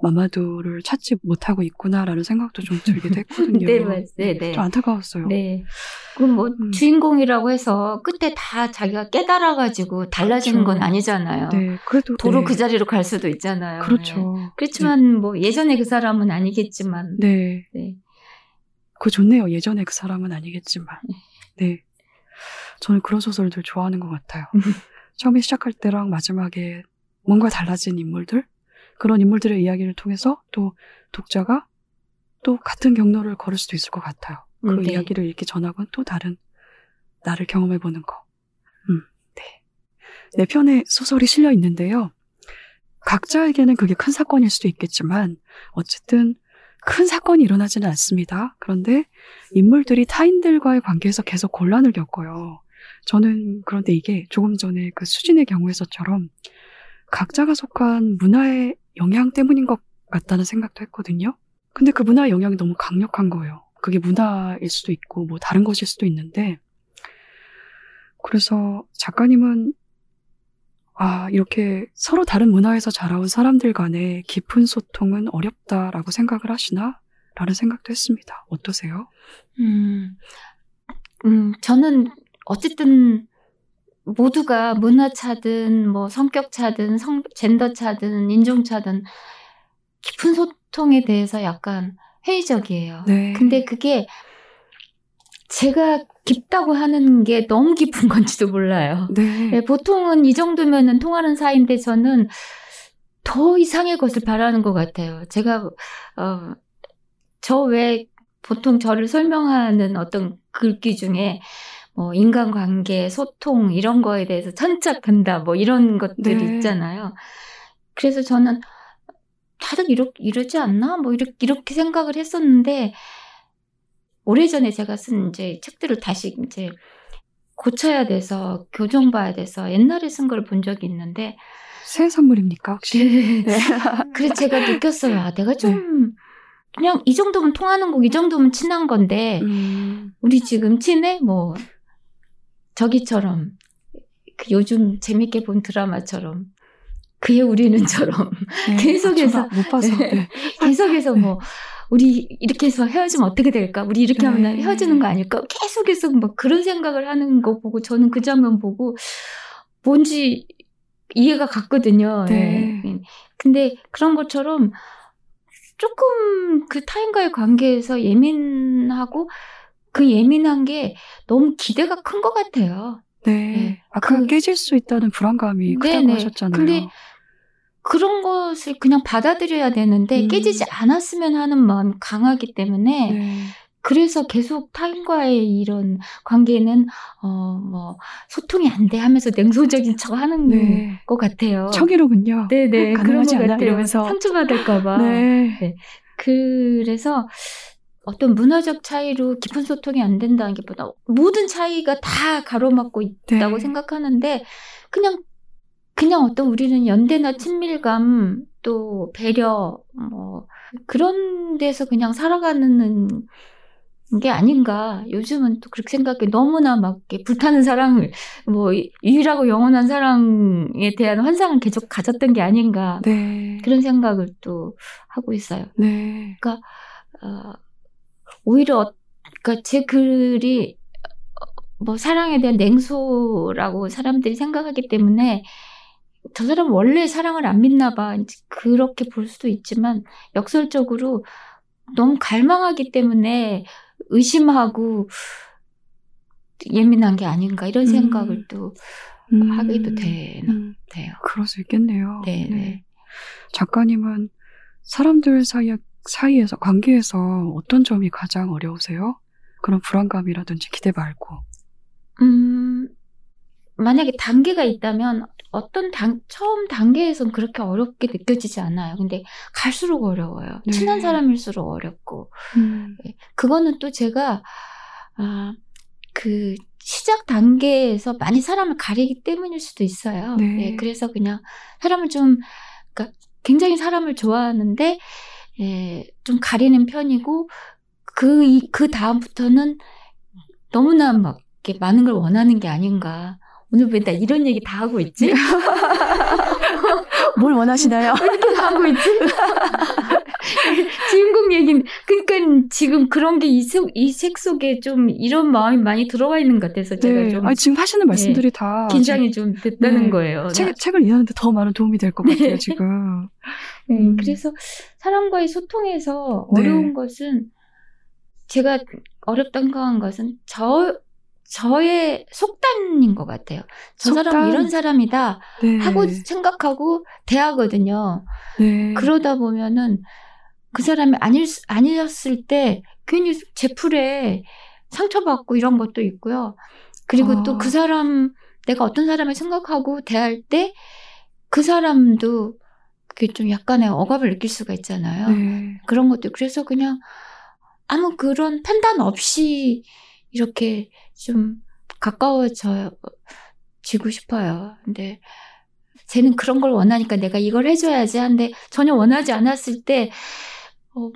마마두를 찾지 못하고 있구나라는 생각도 좀 들기도 했거든요. 네, 맞- 네, 네. 좀 안타까웠어요. 네. 그럼 뭐 음. 주인공이라고 해서 끝에 다 자기가 깨달아가지고 달라지는 그렇죠. 건 아니잖아요. 네, 그래도 도로 네. 그 자리로 갈 수도 있잖아요. 그렇죠. 네. 그렇지만 뭐 예전에 그 사람은 아니겠지만 네, 네. 그거 좋네요. 예전에 그 사람은 아니겠지만. 네, 저는 그런 소설들 좋아하는 것 같아요. 처음에 시작할 때랑 마지막에 뭔가 달라진 인물들 그런 인물들의 이야기를 통해서 또 독자가 또 같은 경로를 걸을 수도 있을 것 같아요. 그 네. 이야기를 이렇게 전하고는 또 다른 나를 경험해 보는 거. 음, 네. 네 편의 소설이 실려 있는데요. 각자에게는 그게 큰 사건일 수도 있겠지만 어쨌든 큰 사건이 일어나지는 않습니다. 그런데 인물들이 타인들과의 관계에서 계속 곤란을 겪어요. 저는 그런데 이게 조금 전에 그 수진의 경우에서처럼 각자가 속한 문화의 영향 때문인 것 같다는 생각도 했거든요. 근데 그 문화의 영향이 너무 강력한 거예요. 그게 문화일 수도 있고 뭐 다른 것일 수도 있는데 그래서 작가님은 아 이렇게 서로 다른 문화에서 자라온 사람들 간의 깊은 소통은 어렵다라고 생각을 하시나? 라는 생각도 했습니다. 어떠세요? 음, 음, 저는 어쨌든 모두가 문화 차든 뭐 성격 차든 성, 젠더 차든 인종 차든 깊은 소통에 대해서 약간 회의적이에요. 네. 근데 그게 제가 깊다고 하는 게 너무 깊은 건지도 몰라요. 네. 네, 보통은 이 정도면은 통하는 사이인데 저는 더 이상의 것을 바라는 것 같아요. 제가 어, 저왜 보통 저를 설명하는 어떤 글귀 중에 뭐 인간관계, 소통 이런 거에 대해서 천착한다 뭐 이런 것들이 네. 있잖아요. 그래서 저는 다들 이러, 이러지 않나? 뭐 이렇게, 이렇게 생각을 했었는데 오래전에 제가 쓴 이제 책들을 다시 이제 고쳐야 돼서 교정봐야 돼서 옛날에 쓴 걸 본 적이 있는데 새 선물입니까, 혹시? 네. 그래서 제가 느꼈어요. 아, 내가 좀 그냥 이 정도면 통하는 곡, 이 정도면 친한 건데 음, 우리 지금 친해? 뭐 저기처럼 그 요즘 재밌게 본 드라마처럼 그의 우리는처럼 네. 계속해서. 아, 저못 봐서. 네. 계속해서 뭐 우리 이렇게 해서 헤어지면 어떻게 될까? 우리 이렇게 하면 네. 헤어지는 거 아닐까? 계속해서 막 그런 생각을 하는 거 보고 저는 그 장면 보고 뭔지 이해가 갔거든요. 네. 예. 근데 그런 것처럼 조금 그 타인과의 관계에서 예민하고 그 예민한 게 너무 기대가 큰 것 같아요. 네. 네. 아까 그- 깨질 수 있다는 불안감이 크다고 네네. 하셨잖아요. 근데 그런 것을 그냥 받아들여야 되는데 음. 깨지지 않았으면 하는 마음이 강하기 때문에 네. 그래서 계속 타인과의 이런 관계는 어 뭐 소통이 안 돼 하면서 냉소적인 척 하는 네. 것 같아요. 척이로군요. 네네 그런 가능하지 것? 같아요. 상처받을까봐. 네. 그래서 어떤 문화적 차이로 깊은 소통이 안 된다는 게 보다 모든 차이가 다 가로막고 있다고 네. 생각하는데 그냥 그냥 어떤 우리는 연대나 친밀감 또 배려 뭐 그런 데서 그냥 살아가는 게 아닌가 요즘은 또 그렇게 생각해 너무나 막 불타는 사랑을 뭐 유일하고 영원한 사랑에 대한 환상을 계속 가졌던 게 아닌가 네. 그런 생각을 또 하고 있어요. 네. 어, 오히려 어- 그러니까 제 글이 어, 뭐 사랑에 대한 냉소라고 사람들이 생각하기 때문에 저 사람 은 원래 사랑을 안 믿나 봐 그렇게 볼 수도 있지만 역설적으로 너무 갈망하기 때문에 의심하고 예민한 게 아닌가 이런 음. 생각을 또 음. 하기도 되나 음, 돼요. 그럴 수 있겠네요. 네, 네. 작가님은 사람들 사이, 사이에서, 관계에서 어떤 점이 가장 어려우세요? 그런 불안감이라든지 기대 말고. 음, 만약에 단계가 있다면 어떤 단, 처음 단계에선 그렇게 어렵게 느껴지지 않아요. 근데 갈수록 어려워요. 네. 친한 사람일수록 어렵고. 음. 그거는 또 제가, 아, 그, 시작 단계에서 많이 사람을 가리기 때문일 수도 있어요. 네. 예, 그래서 그냥 사람을 좀, 그러니까 굉장히 사람을 좋아하는데, 예, 좀 가리는 편이고, 그, 이- 그 다음부터는 너무나 막, 이렇게 많은 걸 원하는 게 아닌가. 오늘 왜 나 이런 얘기 다 하고 있지? 뭘 원하시나요? 왜 이렇게 다 하고 있지? 주인공 얘기는, 그러니까 지금 그런 게 이 책 속에 좀 이런 마음이 많이 들어가 있는 것 같아서 제가 네. 좀 아니, 지금 하시는 말씀들이 다. 긴장이 좀 됐다는 네. 거예요. 책, 책을 이해하는데 더 많은 도움이 될 것 같아요, 네. 지금. 네, 음. 그래서 사람과의 소통에서 네. 어려운 것은 제가 어렵다고 한 것은 저 저의 속단인 것 같아요. 저 속단? 사람 이런 사람이다 네. 하고 생각하고 대하거든요. 네. 그러다 보면은 그 사람이 아닐, 수- 아니었을 때 괜히 제 풀에 상처받고 이런 것도 있고요. 그리고 아. 또그 사람, 내가 어떤 사람을 생각하고 대할 때 그 사람도 그게 좀 약간의 억압을 느낄 수가 있잖아요. 네. 그런 것도 그래서 그냥 아무 그런 판단 없이 이렇게 좀 가까워져 지고 싶어요. 근데 쟤는 그런 걸 원하니까 내가 이걸 해줘야지 하는데 전혀 원하지 않았을 때 어,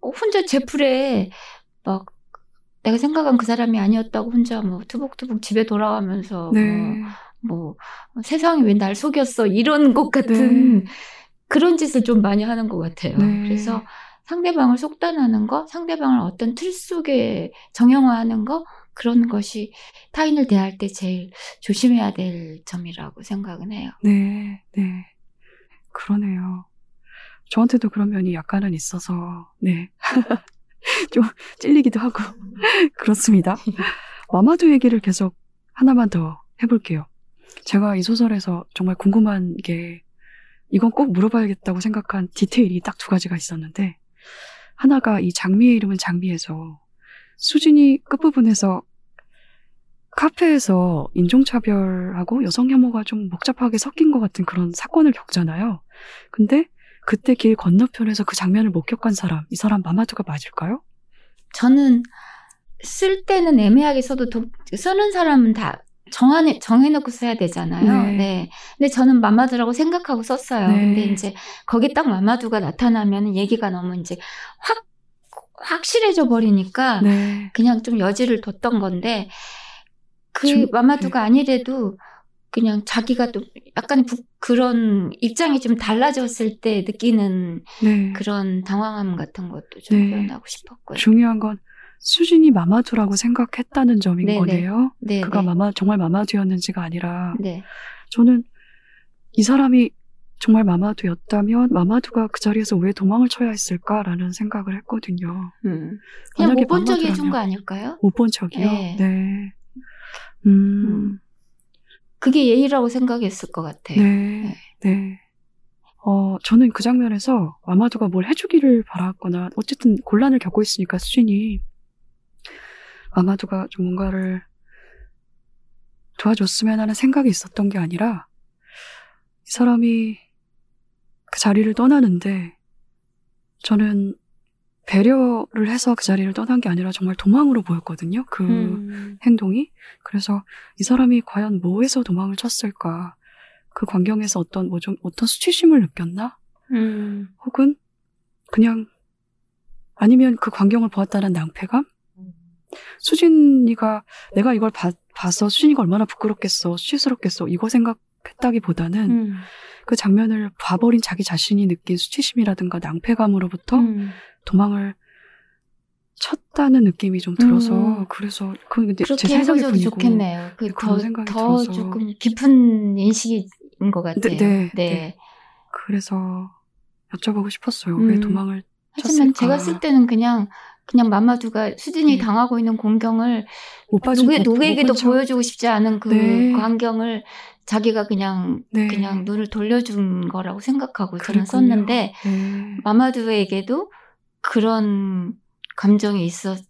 어, 혼자 제 풀에 막 내가 생각한 그 사람이 아니었다고 혼자 뭐 투복투복 집에 돌아가면서 네. 뭐, 뭐 세상이 왜 날 속였어 이런 것 같은 네. 그런 짓을 좀 많이 하는 것 같아요. 네. 그래서 상대방을 속단하는 거, 상대방을 어떤 틀 속에 정형화하는 거 그런 것이 타인을 대할 때 제일 조심해야 될 점이라고 생각은 해요. 네. 네. 그러네요. 저한테도 그런 면이 약간은 있어서, 네. 좀 찔리기도 하고, 그렇습니다. 마마두 얘기를 계속 하나만 더 해볼게요. 제가 이 소설에서 정말 궁금한 게, 이건 꼭 물어봐야겠다고 생각한 디테일이 딱 두 가지가 있었는데, 하나가 이 장미의 이름은 장미에서, 수진이 끝부분에서 카페에서 인종차별하고 여성 혐오가 좀 복잡하게 섞인 것 같은 그런 사건을 겪잖아요. 근데 그때 길 건너편에서 그 장면을 목격한 사람, 이 사람 마마두가 맞을까요? 저는 쓸 때는 애매하게 써도 도- 쓰는 사람은 다 정해, 정해놓고 써야 되잖아요. 네. 네. 근데 저는 마마두라고 생각하고 썼어요. 네. 근데 이제 거기 딱 마마두가 나타나면 얘기가 너무 이제 확, 확실해져 버리니까 네. 그냥 좀 여지를 뒀던 건데 그 좀- 마마두가 아니래도 그냥 자기가 또 약간 부- 그런 입장이 좀 달라졌을 때 느끼는 네. 그런 당황함 같은 것도 좀 네. 표현하고 싶었고요. 중요한 건 수진이 마마두라고 생각했다는 점인 네, 거네요. 네, 그가 네. 마마 정말 마마두였는지가 아니라 네. 저는 이 사람이 정말 마마두였다면 마마두가 그 자리에서 왜 도망을 쳐야 했을까라는 생각을 했거든요. 음. 그냥 못 본척 해준 거 아닐까요? 못 본 척이요? 네. 네. 음, 그게 예의라고 생각했을 것 같아요. 네. 네. 어, 저는 그 장면에서 아마두가 뭘 해주기를 바랐거나, 어쨌든 곤란을 겪고 있으니까 수진이, 아마두가 좀 뭔가를 도와줬으면 하는 생각이 있었던 게 아니라, 이 사람이 그 자리를 떠나는데, 저는 배려를 해서 그 자리를 떠난 게 아니라 정말 도망으로 보였거든요. 그 음. 행동이. 그래서 이 사람이 과연 뭐해서 도망을 쳤을까? 그 광경에서 어떤 뭐 좀 어떤 수치심을 느꼈나? 음. 혹은 그냥 아니면 그 광경을 보았다는 낭패감? 수진이가 내가 이걸 봐, 봐서 수진이가 얼마나 부끄럽겠어, 수치스럽겠어 이거 생각 했다기보다는 음. 그 장면을 봐버린 자기 자신이 느낀 수치심이라든가 낭패감으로부터 음. 도망을 쳤다는 느낌이 좀 들어서 음. 그래서 그 근데 제 뿐이고 좋겠네요. 그 그런 더, 생각이 더 들어서. 조금 깊은 인식인 것 같아요. 네, 네, 네. 네. 그래서 여쭤보고 싶었어요. 음. 왜 도망을 하지만 쳤을까? 제가 쓸 때는 그냥 그냥 마마두가 수진이 네. 당하고 있는 공경을 못본 척. 보여주고 싶지 않은 그 네. 광경을 자기가 그냥 네. 그냥 눈을 돌려준 거라고 생각하고 저는. 썼는데 네. 마마두에게도 그런 감정이 있었을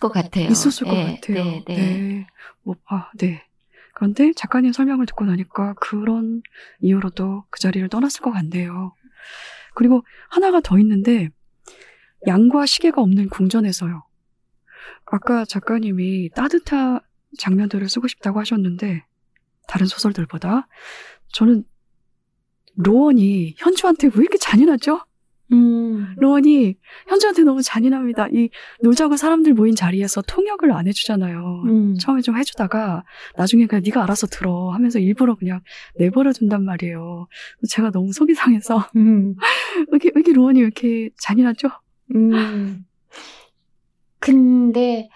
것 같아요. 있었을 것 네, 같아요. 네, 네. 네. 뭐, 아, 네. 그런데 작가님 설명을 듣고 나니까 그런 이유로도 그 자리를 떠났을 것 같네요. 그리고 하나가 더 있는데 양과 시계가 없는 궁전에서요. 아까 작가님이 따뜻한 장면들을 쓰고 싶다고 하셨는데 다른 소설들보다 저는 로원이 현주한테 왜 이렇게 잔인하죠? 음. 로원이 현주한테 너무 잔인합니다. 이 놀자고 사람들 모인 자리에서 통역을 안 해주잖아요. 음. 처음에 좀 해주다가 나중에 그냥 네가 알아서 들어 하면서 일부러 그냥 내버려 둔단 말이에요. 제가 너무 속이 상해서 음. 왜 이렇게, 왜 이렇게 로원이 왜 이렇게 잔인하죠? 음. 근데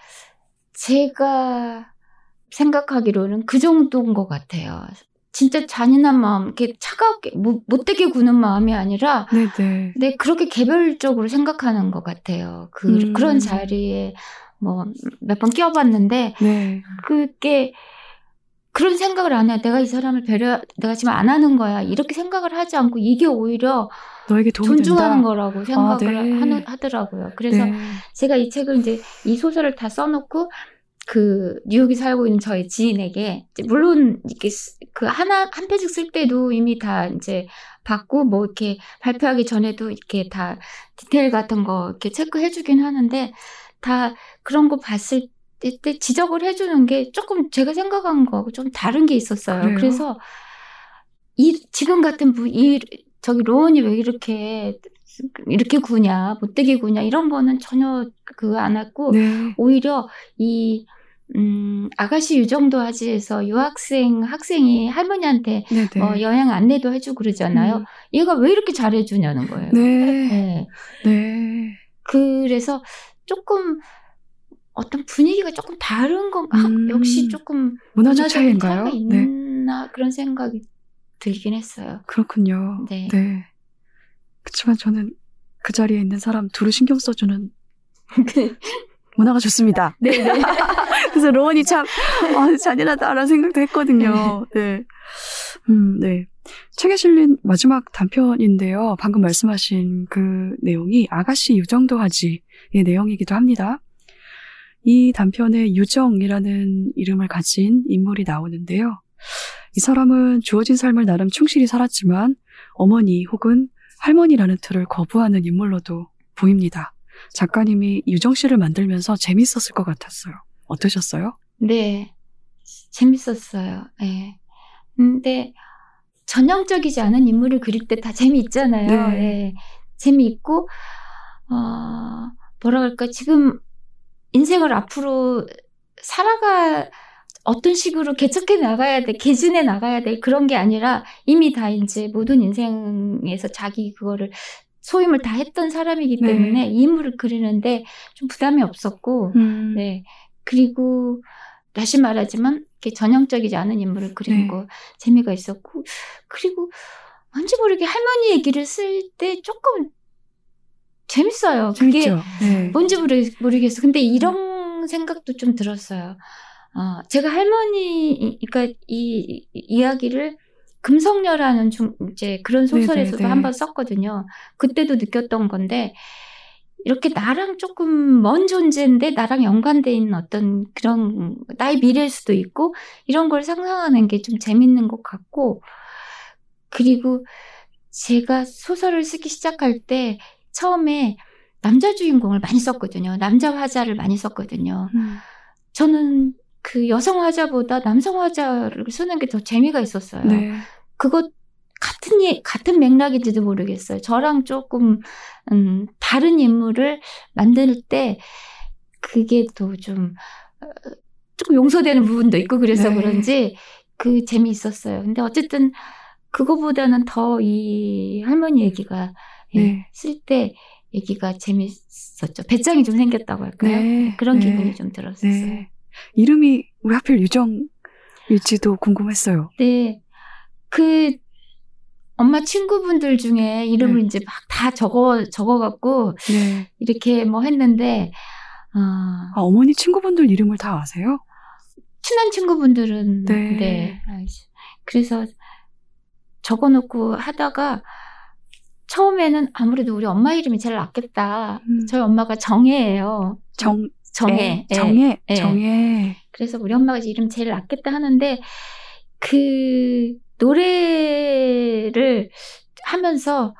제가 생각하기로는 그 정도인 것 같아요. 진짜 잔인한 마음, 이렇게 차갑게, 못- 못되게 구는 마음이 아니라, 네네. 네, 그렇게 개별적으로 생각하는 것 같아요. 그, 음. 그런 자리에 뭐 몇 번 끼워봤는데 네. 그게 그런 생각을 안 해. 내가 이 사람을 배려, 내가 지금 안 하는 거야. 이렇게 생각을 하지 않고 이게 오히려 너에게 도움이 존중하는 된다. 거라고 생각을 네. 하는, 하더라고요. 그래서 네. 제가 이 책을 이제 이 소설을 다 써놓고 그 뉴욕에 살고 있는 저희 지인에게 물론 이렇게 쓰- 그 하나 한 페이지 쓸 때도 이미 다 이제 받고 뭐 이렇게 발표하기 전에도 이렇게 다 디테일 같은 거 이렇게 체크해주긴 하는데 다 그런 거 봤을 때, 때 지적을 해주는 게 조금 제가 생각한 거하고 좀 다른 게 있었어요. 그래요? 그래서 이 지금 같은 분, 이 저기 로운이 왜 이렇게 이렇게 구냐, 못되게 구냐 이런 거는 전혀 그거 안 했고 네. 오히려 이 음, 아가씨 유정도 하지에서 유학생 학생이 할머니한테 네. 네. 어, 여행 안내도 해주고 그러잖아요. 음. 얘가 왜 이렇게 잘해주냐는 거예요. 네. 네. 네. 그래서 조금 어떤 분위기가 조금 다른 건 아, 음. 역시 조금 문화적 차이인가요? 네. 있나 그런 생각이 들긴 했어요. 그렇군요. 네. 그렇지만 저는 그 자리에 있는 사람 두루 신경 써주는 문화가 좋습니다. 네, 네. 그래서 로원이 참 아, 잔인하다라는 생각도 했거든요. 네. 음, 네. 책에 실린 마지막 단편인데요. 방금 말씀하신 그 내용이 아가씨 유정도 하지의 내용이기도 합니다. 이 단편에 유정이라는 이름을 가진 인물이 나오는데요. 이 사람은 주어진 삶을 나름 충실히 살았지만 어머니 혹은 할머니라는 틀을 거부하는 인물로도 보입니다. 작가님이 유정 씨를 만들면서 재밌었을 것 같았어요. 어떠셨어요? 네. 재밌었어요. 네. 근데 전형적이지 않은 인물을 그릴 때 다 재미있잖아요. 네. 네. 재미있고, 어, 뭐라 그럴까, 지금 인생을 앞으로 살아가, 어떤 식으로 개척해 나가야 돼, 개진해 나가야 돼, 그런 게 아니라 이미 다 이제 모든 인생에서 자기 그거를 소임을 다 했던 사람이기 네. 때문에 이 인물을 그리는데 좀 부담이 없었고, 음, 네. 그리고 다시 말하지만 이렇게 전형적이지 않은 인물을 그리는 네. 거 재미가 있었고 그리고 왠지 모르게 할머니 얘기를 쓸 때 조금 재밌어요. 그게 재밌죠? 네. 뭔지 모르, 모르겠어. 근데 이런 생각도 좀 들었어요. 어, 제가 할머니, 그러니까 이, 이 이야기를 금성녀라는 중, 이제 그런 소설에서도 네네네. 한번 썼거든요. 그때도 느꼈던 건데, 이렇게 나랑 조금 먼 존재인데 나랑 연관돼 있는 어떤 그런 나의 미래일 수도 있고 이런 걸 상상하는 게 좀 재밌는 것 같고 그리고 제가 소설을 쓰기 시작할 때 처음에 남자 주인공을 많이 썼거든요. 남자 화자를 많이 썼거든요. 음, 저는 그 여성 화자보다 남성 화자를 쓰는 게 더 재미가 있었어요. 네. 그것 같은 예, 같은 맥락인지도 모르겠어요. 저랑 조금 음, 다른 인물을 만들 때 그게 또좀 어, 조금 용서되는 부분도 있고 그래서 네. 그런지 그 재미 있었어요. 근데 어쨌든 그거보다는 더 이 할머니 얘기가 예, 네. 쓸때 얘기가 재밌었죠. 배짱이 좀 생겼다고 할까요? 네. 그런 네. 기분이 좀 들었었어요. 네. 이름이 왜 하필 유정일지도 궁금했어요. 네. 그 엄마 친구분들 중에 이름을 네. 이제 막 다 적어 적어갖고 네. 이렇게 뭐 했는데 어, 아, 어머니 친구분들 이름을 다 아세요? 친한 친구분들은 네. 그래서 적어놓고 하다가 처음에는 아무래도 우리 엄마 이름이 제일 낫겠다. 음. 저희 엄마가 정혜예요. 정, 정혜. 예. 정혜, 예. 정혜. 그래서 우리 엄마가 이름 제일 낫겠다 하는데 그 노래를 하면서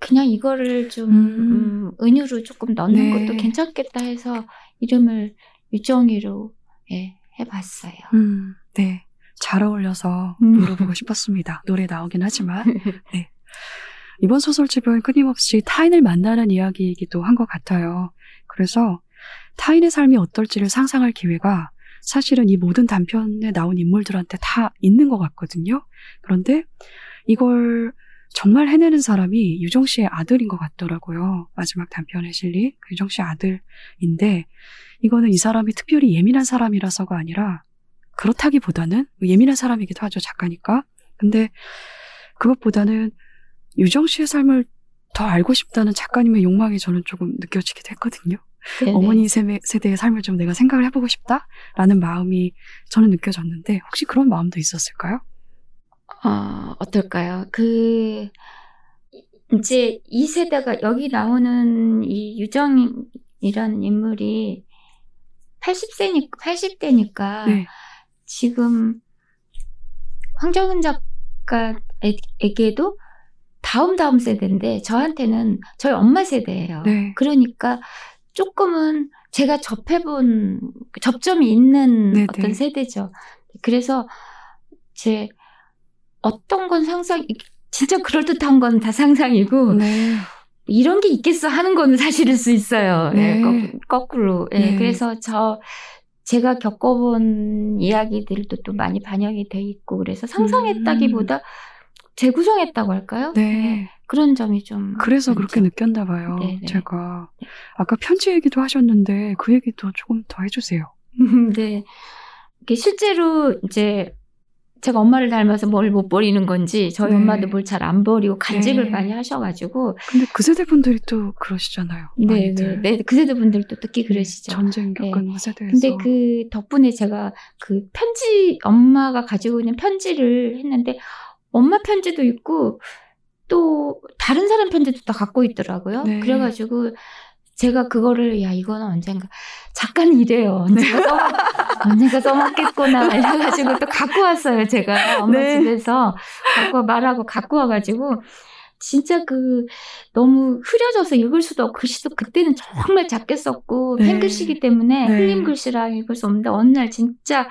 그냥 이거를 좀 음. 음, 은유로 조금 넣는 네. 것도 괜찮겠다 해서 이름을 유정이로 예, 해봤어요. 음, 네. 잘 어울려서 음. 물어보고 싶었습니다. 노래 나오긴 하지만. 네. 이번 소설집은 끊임없이 타인을 만나는 이야기이기도 한 것 같아요. 그래서 타인의 삶이 어떨지를 상상할 기회가 사실은 이 모든 단편에 나온 인물들한테 다 있는 것 같거든요. 그런데 이걸 정말 해내는 사람이 유정 씨의 아들인 것 같더라고요. 마지막 단편에 실린 그 유정 씨 아들인데 이거는 이 사람이 특별히 예민한 사람이라서가 아니라 그렇다기보다는 예민한 사람이기도 하죠 작가니까. 근데 그것보다는 유정 씨의 삶을 더 알고 싶다는 작가님의 욕망이 저는 조금 느껴지기도 했거든요. 네네. 어머니 세대, 세대의 삶을 좀 내가 생각을 해보고 싶다라는 마음이 저는 느껴졌는데 혹시 그런 마음도 있었을까요? 어, 어떨까요? 그, 이제 이 세대가 여기 나오는 이 유정이라는 인물이 80세니까, 80대니까 네. 지금 황정은 작가에게도 다음 다음 세대인데 저한테는 저희 엄마 세대예요. 네. 그러니까 조금은 제가 접해본 접점이 있는 네네. 어떤 세대죠. 그래서 제 어떤 건 상상 진짜 그럴듯한 건 다 상상이고 네. 이런 게 있겠어 하는 거는 사실일 수 있어요. 네. 예, 거꾸- 거꾸로. 예, 네. 그래서 저 제가 겪어본 이야기들도 또 많이 반영이 돼 있고 그래서 상상했다기보다 재구성했다고 할까요? 네. 그런 점이 좀 그래서 그렇게. 느꼈나 봐요. 네네. 제가 아까 편지 얘기도 하셨는데 그 얘기도 조금 더 해주세요. 네. 이게 실제로 이제 제가 엄마를 닮아서 뭘 못 버리는 건지 저희 네. 엄마도 뭘 잘 안 버리고 간직을 네. 많이 하셔가지고 근데 그 세대 분들이 또 그러시잖아요. 네, 네. 네, 그 세대 분들도 특히 그러시죠. 전쟁 겪은 세대에서. 근데 그 덕분에 제가 그 편지 엄마가 가지고 있는 편지를 했는데 엄마 편지도 있고 또 다른 사람 편지도 다 갖고 있더라고요. 네. 그래가지고 제가 그거를 야 이거는 언젠가 작가는 이래요. 언젠가 네. 써 언젠가 써먹겠구나 이래가지고 또 갖고 왔어요. 제가 엄마 네. 집에서 갖고 와- 말하고 갖고 와가지고 진짜 그 너무 흐려져서 읽을 수도 없고 글씨도 그때는 정말 작게 썼고 네. 펜글씨기 때문에 네. 흘림 글씨라 읽을 수 없는데 어느 날 진짜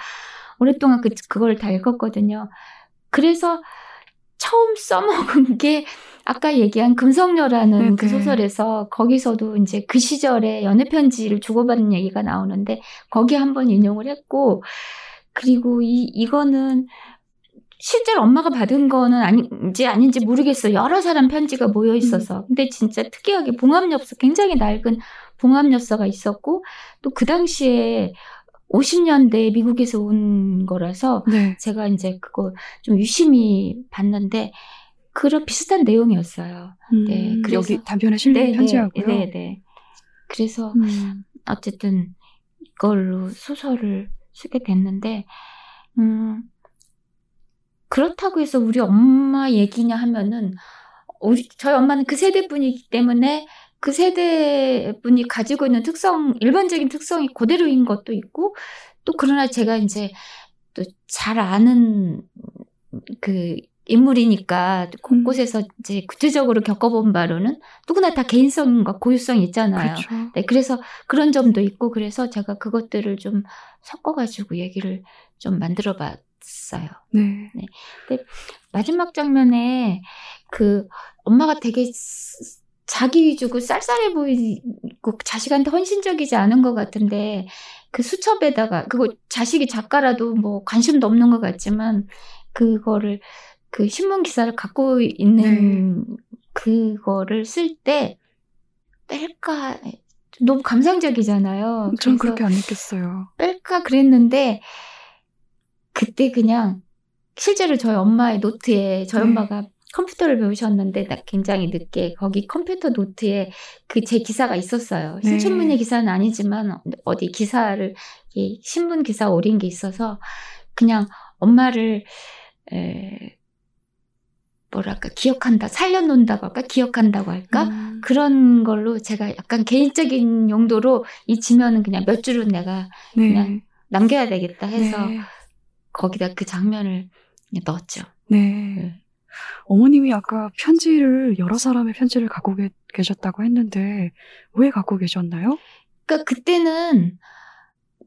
오랫동안 그 그걸 다 읽었거든요. 그래서 처음 써먹은 게 아까 얘기한 금성녀라는 네네. 그 소설에서 거기서도 이제 그 시절에 연애 편지를 주고받는 얘기가 나오는데 거기 한번 인용을 했고 그리고 이 이거는 실제로 엄마가 받은 거는 아닌지 아닌지 모르겠어요. 여러 사람 편지가 모여 있어서. 근데 진짜 특이하게 봉합엽서 굉장히 낡은 봉합엽서가 있었고 또 그 당시에 50년대 미국에서 온 거라서 네. 제가 이제 그거 좀 유심히 봤는데 그런 비슷한 내용이었어요. 음, 네, 그래서- 여기 단편에 실린 편지하고요. 네, 네. 그래서 음, 어쨌든 이걸로 소설을 쓰게 됐는데, 음, 그렇다고 해서 우리 엄마 얘기냐 하면은, 우리, 저희 엄마는 그 세대 분이기 때문에 그 세대 분이 가지고 있는 특성, 일반적인 특성이 그대로인 것도 있고, 또 그러나 제가 이제 또 잘 아는 그 인물이니까 곳곳에서 이제 구체적으로 겪어본 바로는 누구나 다 개인성과 고유성이 있잖아요. 그렇죠. 네, 그래서 그런 점도 있고 그래서 제가 그것들을 좀 섞어가지고 얘기를 좀 만들어 봤어요. 네. 마지막 장면에 그 엄마가 되게 스- 자기 위주고 쌀쌀해 보이고 자식한테 헌신적이지 않은 것 같은데 그 수첩에다가 그거 자식이 작가라도 뭐 관심도 없는 것 같지만 그거를 그 신문 기사를 갖고 있는 그거를 쓸 때 뺄까 너무 감상적이잖아요. 전 그렇게 안 느꼈어요. 뺄까 그랬는데 그때 그냥 실제로 저희 엄마의 노트에 저희 네. 엄마가 컴퓨터를 배우셨는데 나 굉장히 늦게 거기 컴퓨터 노트에 그 제 기사가 있었어요. 네. 신춘문예 기사는 아니지만 어디 기사를 이 신문 기사 오린 게 있어서 그냥 엄마를 에, 뭐랄까 기억한다 살려놓는다고 할까 기억한다고 할까 음, 그런 걸로 제가 약간 개인적인 용도로 이 지면은 그냥 몇 줄은 내가 네. 그냥 남겨야 되겠다 해서 네. 거기다 그 장면을 넣었죠. 네. 네. 어머님이 아까 편지를 여러 사람의 편지를 갖고 계, 계셨다고 했는데 왜 갖고 계셨나요? 그러니까 그때는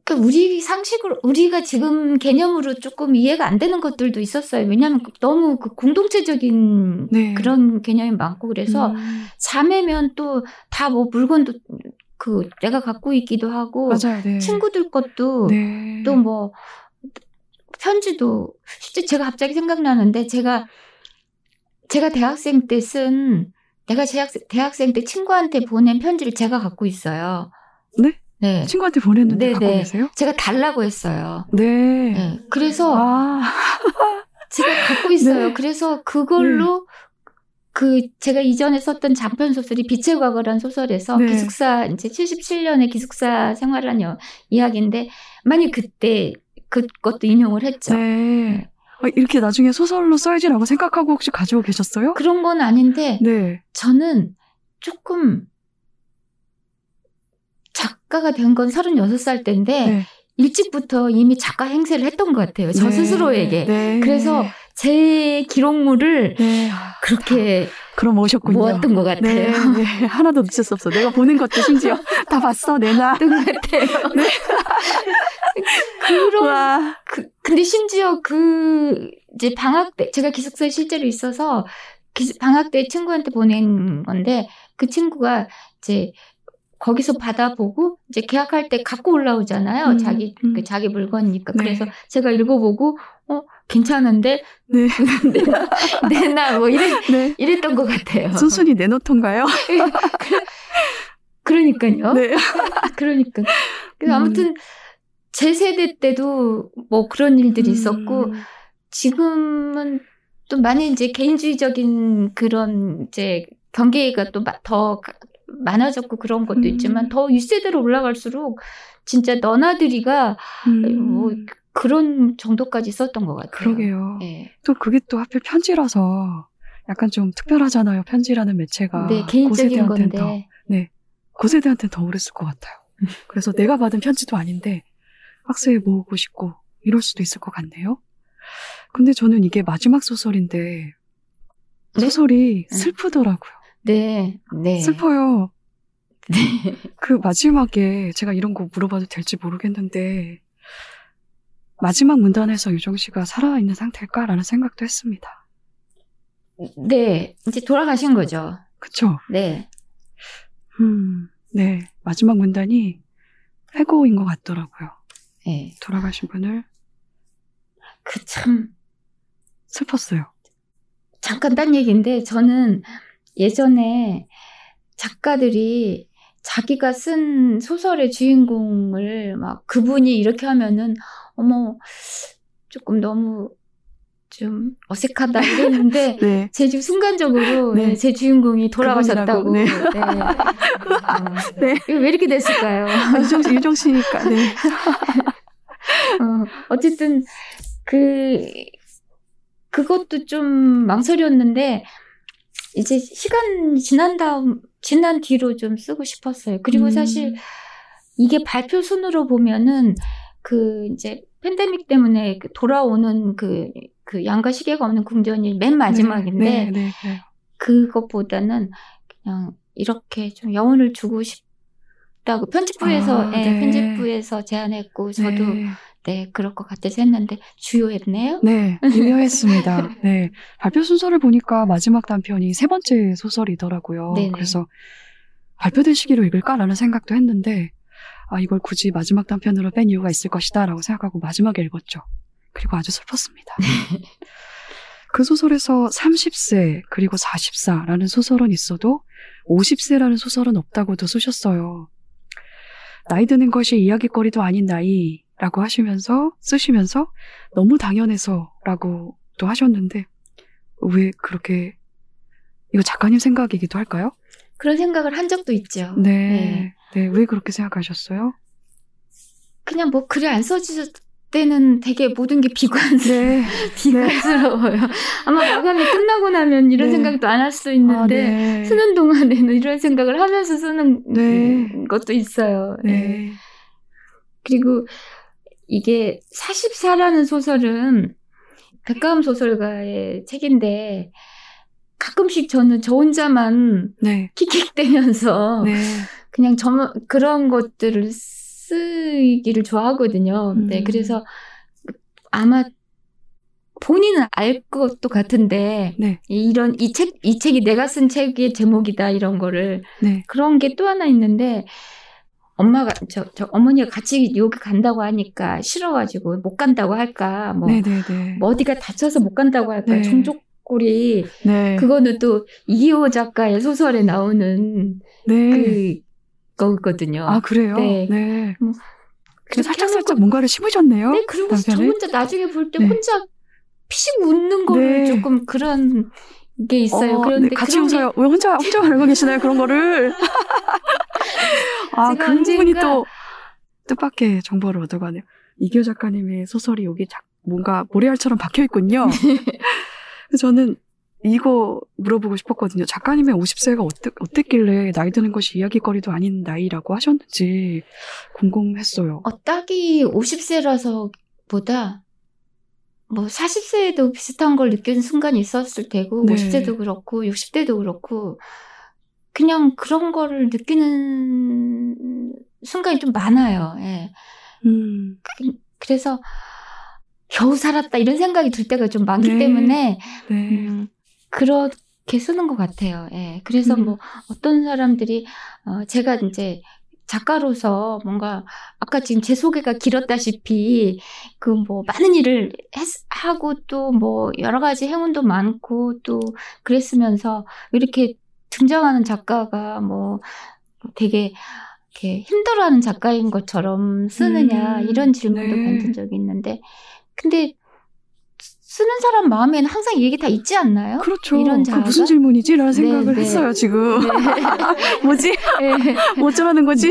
그러니까 우리 상식으로 우리가 지금 개념으로 조금 이해가 안 되는 것들도 있었어요. 왜냐하면 너무 그 공동체적인 네. 그런 개념이 많고 그래서 음, 자매면 또 다 뭐 물건도 그 내가 갖고 있기도 하고 맞아요. 네. 친구들 것도 네. 또뭐 편지도 실제 제가 갑자기 생각나는데 제가 제가 대학생 때 쓴 내가 대학생, 대학생 때 친구한테 보낸 편지를 제가 갖고 있어요. 네? 네. 친구한테 보냈는데 네, 갖고 네. 계세요? 제가 달라고 했어요. 네. 네. 그래서 아, 제가 갖고 있어요. 네. 그래서 그걸로 그 제가 이전에 썼던 장편 소설이 빛의 과거란 소설에서 네. 기숙사 이제 77년에 기숙사 생활한 여, 이야기인데 많이 그때 그것도 인용을 했죠. 네. 어, 이렇게 나중에 소설로 써야지라고 생각하고 혹시 가지고 계셨어요? 그런 건 아닌데 네. 저는 조금 작가가 된 건 36살 때인데 네. 일찍부터 이미 작가 행세를 했던 것 같아요. 저 네. 스스로에게. 네. 그래서 제 기록물을 네. 아, 그렇게 그럼 오셨군요. 모았던 것 같아요. 네, 네. 하나도 놓칠 수 없어. 내가 보는 것도 심지어 다 봤어, 내나. 것 같아요. 네. 그런 와. 그, 근데 심지어 그 이제 방학 때 제가 기숙사에 실제로 있어서 기- 방학 때 친구한테 보낸 건데 그 친구가 이제 거기서 받아보고 이제 계약할 때 갖고 올라오잖아요. 음, 자기 음. 그 자기 물건이니까. 네. 그래서 제가 읽어보고 어 괜찮은데 네. 내나 내나 뭐 이래 네. 이랬던 것 같아요. 순순히 내놓던가요? 그러니까요. 네. 그러니까. 그래서 음. 아무튼 제 세대 때도 뭐 그런 일들이 있었고 음. 지금은 또 많이 이제 개인주의적인 그런 이제 경계가 또 더 많아졌고 그런 것도 음. 있지만 더 윗세대로 올라갈수록 진짜 너나들이가 음. 뭐 그런 정도까지 썼던 것 같아요. 그러게요. 예. 또 그게 또 하필 편지라서 약간 좀 특별하잖아요. 편지라는 매체가. 네, 개인적인 고세대한테는 더, 건데. 고세대한테는 더 그랬을 것 같아요. 그래서 내가 받은 편지도 아닌데 박스에 모으고 싶고 이럴 수도 있을 것 같네요. 근데 저는 이게 마지막 소설인데 네? 소설이 음. 슬프더라고요. 네, 네. 슬퍼요. 네. 그 마지막에 제가 이런 거 물어봐도 될지 모르겠는데 마지막 문단에서 유정 씨가 살아있는 상태일까라는 생각도 했습니다. 네, 이제 돌아가신 거죠. 그쵸? 네. 음, 네. 마지막 문단이 해고인 것 같더라고요. 네. 돌아가신 분을 그 참, 슬펐어요. 잠깐 딴 얘기인데, 저는 예전에 작가들이 자기가 쓴 소설의 주인공을 막 그분이 이렇게 하면은, 어머, 조금 너무 좀 어색하다 이랬는데, 네. 제 지금 순간적으로 네. 네, 제 주인공이 돌아가셨다고. 네. 어, 네. 이거 왜 이렇게 됐을까요? 아, 유정, 씨- 유정 씨니까, 네. 어, 어쨌든 그 그것도 좀 망설였는데 이제 시간 지난 다음 지난 뒤로 좀 쓰고 싶었어요. 그리고 음. 사실 이게 발표 순으로 보면은 그 이제 팬데믹 때문에 그 돌아오는 그, 그 양과 시계가 없는 궁전이 맨 마지막인데 네, 네, 네. 그것보다는 그냥 이렇게 좀 여운을 주고 싶다고 편집부에서 아, 예, 네. 편집부에서 제안했고 저도 네. 네, 그럴 것 같아서 했는데 주요했네요. 네, 유명했습니다. 네. 발표 순서를 보니까 마지막 단편이 세 번째 소설이더라고요. 네네. 그래서 발표된 시기로 읽을까라는 생각도 했는데, 아, 이걸 굳이 마지막 단편으로 뺀 이유가 있을 것이다 라고 생각하고 마지막에 읽었죠. 그리고 아주 슬펐습니다. 그 소설에서 30세, 그리고 44라는 소설은 있어도 50세라는 소설은 없다고도 쓰셨어요. 나이 드는 것이 이야기거리도 아닌 나이라고 하시면서, 쓰시면서 너무 당연해서라고 또 하셨는데, 왜 그렇게, 이거 작가님 생각이기도 할까요? 그런 생각을 한 적도 있죠. 네. 네, 왜 그렇게 생각하셨어요? 그냥 뭐 글이 안 써질 때는 되게 모든 게 비관스러워. 네. 비관스러워요. 아마 마감이 끝나고 나면 이런 네. 생각도 안 할수 아, 있는데 네. 쓰는 동안에는 이런 생각을 하면서 쓰는 네. 것도 있어요. 네. 네. 그리고 이게 44라는 소설은 백가음 소설가의 책인데 가끔씩 저는 저 혼자만 네. 킥킥대면서 네. 그냥 저 그런 것들을 쓰기를 좋아하거든요. 네, 음. 그래서 아마 본인은 알 것도 같은데 네. 이- 이런 이 책 이 책이 내가 쓴 책의 제목이다 이런 거를 네. 그런 게 또 하나 있는데 엄마가 저, 저 어머니가 같이 여기 간다고 하니까 싫어가지고 못 간다고 할까 뭐, 네, 네, 네. 뭐 어디가 다쳐서 못 간다고 할까 네. 종족골이 네. 그거는 또 이기호 작가의 소설에 나오는 네. 그 거거든요. 아, 그래요? 네. 네. 뭐 살짝 살짝 거- 뭔가를 심으셨네요. 네, 그리고 저 남편을? 혼자 나중에 볼때 네. 혼자 피식 웃는 거를 네. 조금 그런 게 있어요. 어, 그런데 네, 같이 그런 게 웃어요. 왜 혼자 혼자 알고 계시나요 그런 거를? 아 그분이 언젠가- 또 뜻밖의 정보를 얻어가네요. 이교 작가님의 소설이 여기 자- 뭔가 모래알처럼 박혀 있군요. 저는 이거 물어보고 싶었거든요. 작가님의 50세가 어땠, 어땠길래 나이 드는 것이 이야기거리도 아닌 나이라고 하셨는지 궁금했어요. 어, 딱이 50세라서 보다 뭐 40세에도 비슷한 걸 느끼는 순간이 있었을 테고 네. 50세도 그렇고 60대도 그렇고 그냥 그런 거를 느끼는 순간이 좀 많아요. 예. 음, 그 래서 겨우 살았다 이런 생각이 들 때가 좀 많기 네. 때문에 네. 음, 그렇게 쓰는 것 같아요. 예. 그래서 음. 뭐 어떤 사람들이 어, 제가 이제 작가로서 뭔가 아까 지금 제 소개가 길었다시피 그 뭐 많은 일을 했, 하고 또 뭐 여러 가지 행운도 많고 또 그랬으면서 이렇게 등장하는 작가가 뭐 되게 이렇게 힘들어하는 작가인 것처럼 쓰느냐 음, 이런 질문도 네. 받은 적이 있는데 근데 쓰는 사람 마음에는 항상 이 얘기 다 있지 않나요? 그렇죠. 이런 그? 무슨 질문이지? 라는 네, 생각을 네. 했어요, 지금. 뭐지? 네. 뭐 어쩌라는 거지?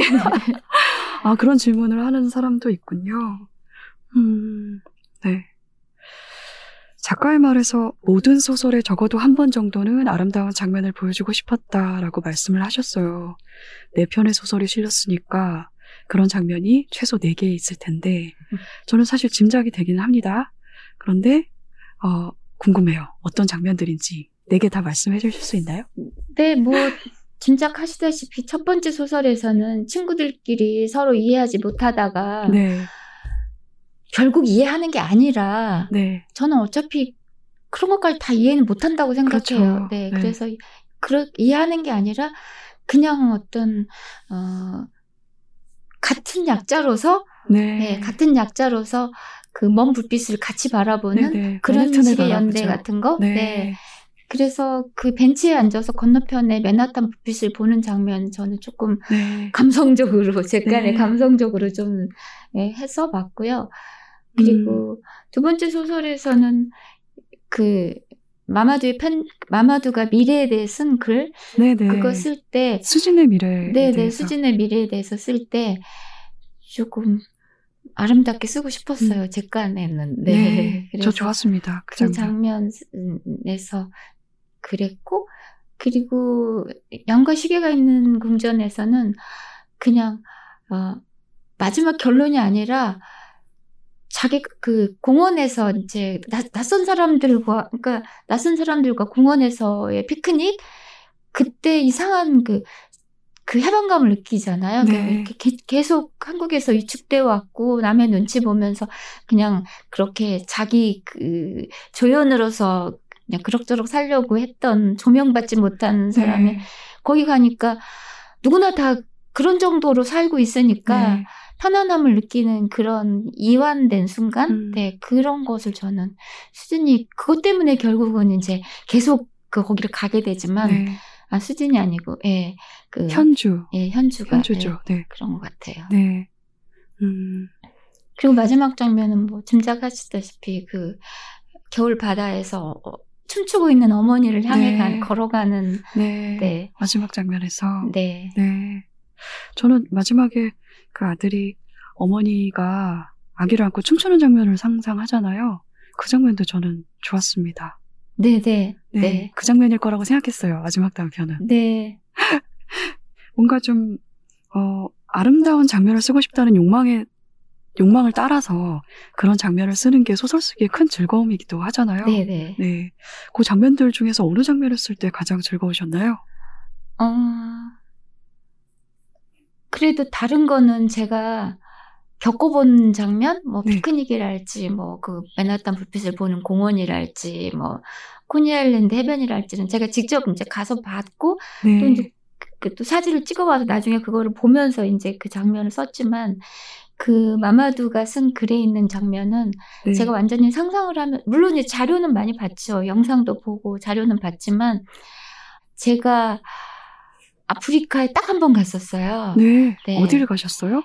아, 그런 질문을 하는 사람도 있군요. 음, 네. 작가의 말에서 모든 소설에 적어도 한 번 정도는 아름다운 장면을 보여주고 싶었다라고 말씀을 하셨어요. 네 편의 소설이 실렸으니까 그런 장면이 최소 네개 있을 텐데, 저는 사실 짐작이 되기는 합니다. 그런데, 어, 궁금해요. 어떤 장면들인지. 네개다 말씀해 주실 수 있나요? 네, 뭐 짐작하시다시피 첫 번째 소설에서는 친구들끼리 서로 이해하지 못하다가 네, 결국 이해하는 게 아니라 네, 저는 어차피 그런 것까지 다 이해는 못한다고 생각해요. 그렇죠. 네, 네. 그래서 그러, 이해하는 게 아니라 그냥 어떤 어, 같은 약자로서 네. 네, 같은 약자로서 그 먼 불빛을 같이 바라보는 네네. 그런 맨해튼을 식의 연대 바라보죠. 같은 거. 네. 네. 그래서 그 벤치에 앉아서 건너편에 맨하탄 불빛을 보는 장면 저는 조금 네. 감성적으로 제간의 네. 감성적으로 좀 예, 해서 봤고요. 그리고 음. 두 번째 소설에서는 그 마마두의 편 마마두가 미래에 대해 쓴 글 네네. 그거 쓸 때 수진의 미래. 네네 수진의 미래에 대해서 쓸 때 조금 아름답게 쓰고 싶었어요. 제간에는 네. 네. 그래서 저 좋았습니다. 그그 장면. 장면 에서 그랬고 그리고 양과 시계가 있는 궁전에서는 그냥 어, 마지막 결론이 아니라 자기 그 공원에서 이제 나- 낯선 사람들과 그러니까 낯선 사람들과 공원에서의 피크닉 그때 이상한 그 그 해방감을 느끼잖아요. 네. 게- 계속 한국에서 위축돼 왔고 남의 눈치 보면서 그냥 그렇게 자기 그 조연으로서 그냥 그럭저럭 살려고 했던 조명받지 못한 사람이 네. 거기 가니까 누구나 다 그런 정도로 살고 있으니까 네. 편안함을 느끼는 그런 이완된 순간, 음. 네 그런 것을 저는 수진이 그것 때문에 결국은 이제 계속 그 거기를 가게 되지만 네. 아 수진이 아니고 예 그 현주. 예, 현주가 현주죠. 예, 네. 그런 것 같아요. 네. 음. 그리고 마지막 장면은 뭐 짐작하시다시피 그 겨울 바다에서 어, 춤추고 있는 어머니를 향해 네. 가- 걸어가는 네. 네, 마지막 장면에서. 네, 네. 저는 마지막에 그 아들이 어머니가 아기를 안고 춤추는 장면을 상상하잖아요. 그 장면도 저는 좋았습니다. 네, 네, 네. 네, 그 장면일 거라고 생각했어요. 마지막 단편은. 네, 뭔가 좀, 어, 아름다운 장면을 쓰고 싶다는 욕망에, 욕망을 따라서 그런 장면을 쓰는 게 소설 쓰기에 큰 즐거움이기도 하잖아요. 네, 네. 네. 그 장면들 중에서 어느 장면을 쓸 때 가장 즐거우셨나요? 어, 그래도 다른 거는 제가 겪어본 장면, 뭐 네. 피크닉이랄지, 뭐 그 맨하탄 불빛을 보는 공원이랄지, 뭐 코니 아일랜드 해변이랄지는 제가 직접 이제 가서 봤고 네. 또 이제 그 또 사진을 찍어와서 나중에 그거를 보면서 이제 그 장면을 썼지만 그 마마두가 쓴 글에 있는 장면은 네. 제가 완전히 상상을 하면 물론 이제 자료는 많이 봤죠. 영상도 보고 자료는 봤지만 제가 아프리카에 딱 한 번 갔었어요. 네. 네. 어디를 가셨어요?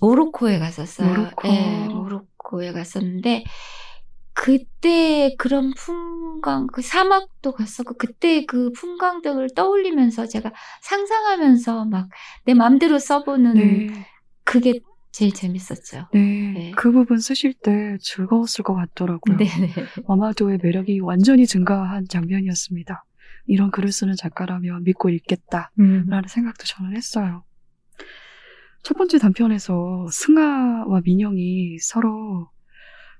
모로코에 갔었어요. 모로코. 네, 모로코에 갔었는데 그때 그런 풍광, 그 사막도 갔었고, 그때 그 풍광들을 떠올리면서 제가 상상하면서 막 내 마음대로 써보는 네. 그게 제일 재밌었죠. 네. 네. 그 부분 쓰실 때 즐거웠을 것 같더라고요. 네네. 마마도의 매력이 완전히 증가한 장면이었습니다. 이런 글을 쓰는 작가라면 믿고 읽겠다. 음. 라는 생각도 저는 했어요. 첫 번째 단편에서 승아와 민영이 서로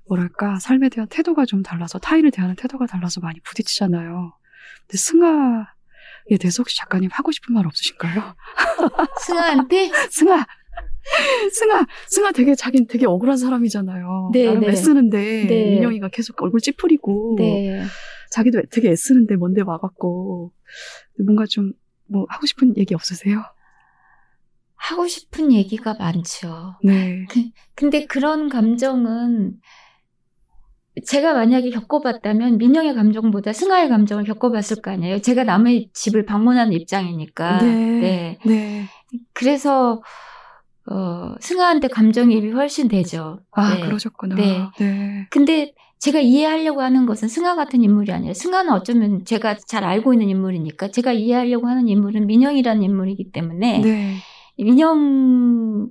뭐랄까 삶에 대한 태도가 좀 달라서 타인을 대하는 태도가 달라서 많이 부딪히잖아요. 근데 승아에 대해서 혹시 작가님 하고 싶은 말 없으신가요? 승아한테? 승아! 승아! 승아 되게 자긴 되게 억울한 사람이잖아요. 네, 나름 네. 애쓰는데 네. 민영이가 계속 얼굴 찌푸리고 네. 자기도 되게 애쓰는데 뭔데 와갖고 뭔가 좀 뭐 하고 싶은 얘기 없으세요? 하고 싶은 얘기가 많죠. 네. 근데 그런 감정은 제가 만약에 겪어봤다면 민영의 감정보다 승아의 감정을 겪어봤을 거 아니에요. 제가 남의 집을 방문하는 입장이니까. 네. 네. 그래서 어, 승아한테 감정이입이 훨씬 되죠. 아, 네. 그러셨구나. 네. 네. 근데 제가 이해하려고 하는 것은 승아 같은 인물이 아니라 승아는 어쩌면 제가 잘 알고 있는 인물이니까 제가 이해하려고 하는 인물은 민영이라는 인물이기 때문에 네. 민영을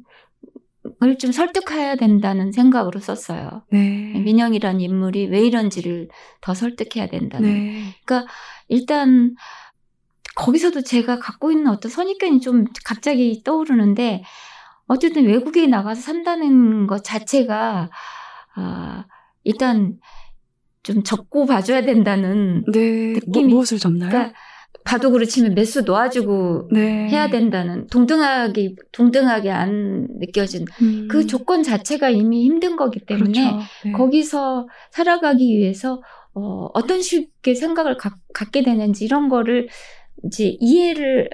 좀 설득해야 된다는 생각으로 썼어요. 네. 민영이라는 인물이 왜 이런지를 더 설득해야 된다는. 네. 일단 거기서도 제가 갖고 있는 어떤 선입견이 좀 갑자기 떠오르는데 어쨌든 외국에 나가서 산다는 것 자체가 아, 일단 좀 적고 봐줘야 된다는 네. 느낌이- 뭐, 무엇을 접나요? 그러니까 바둑으로 치면 매수 놓아주고 네. 해야 된다는 동등하게 동등하게 안 느껴진 음, 그 조건 자체가 이미 힘든 거기 때문에 그렇죠. 네. 거기서 살아가기 위해서 어, 어떤 식의 생각을 가- 갖게 되는지 이런 거를 이제 이해를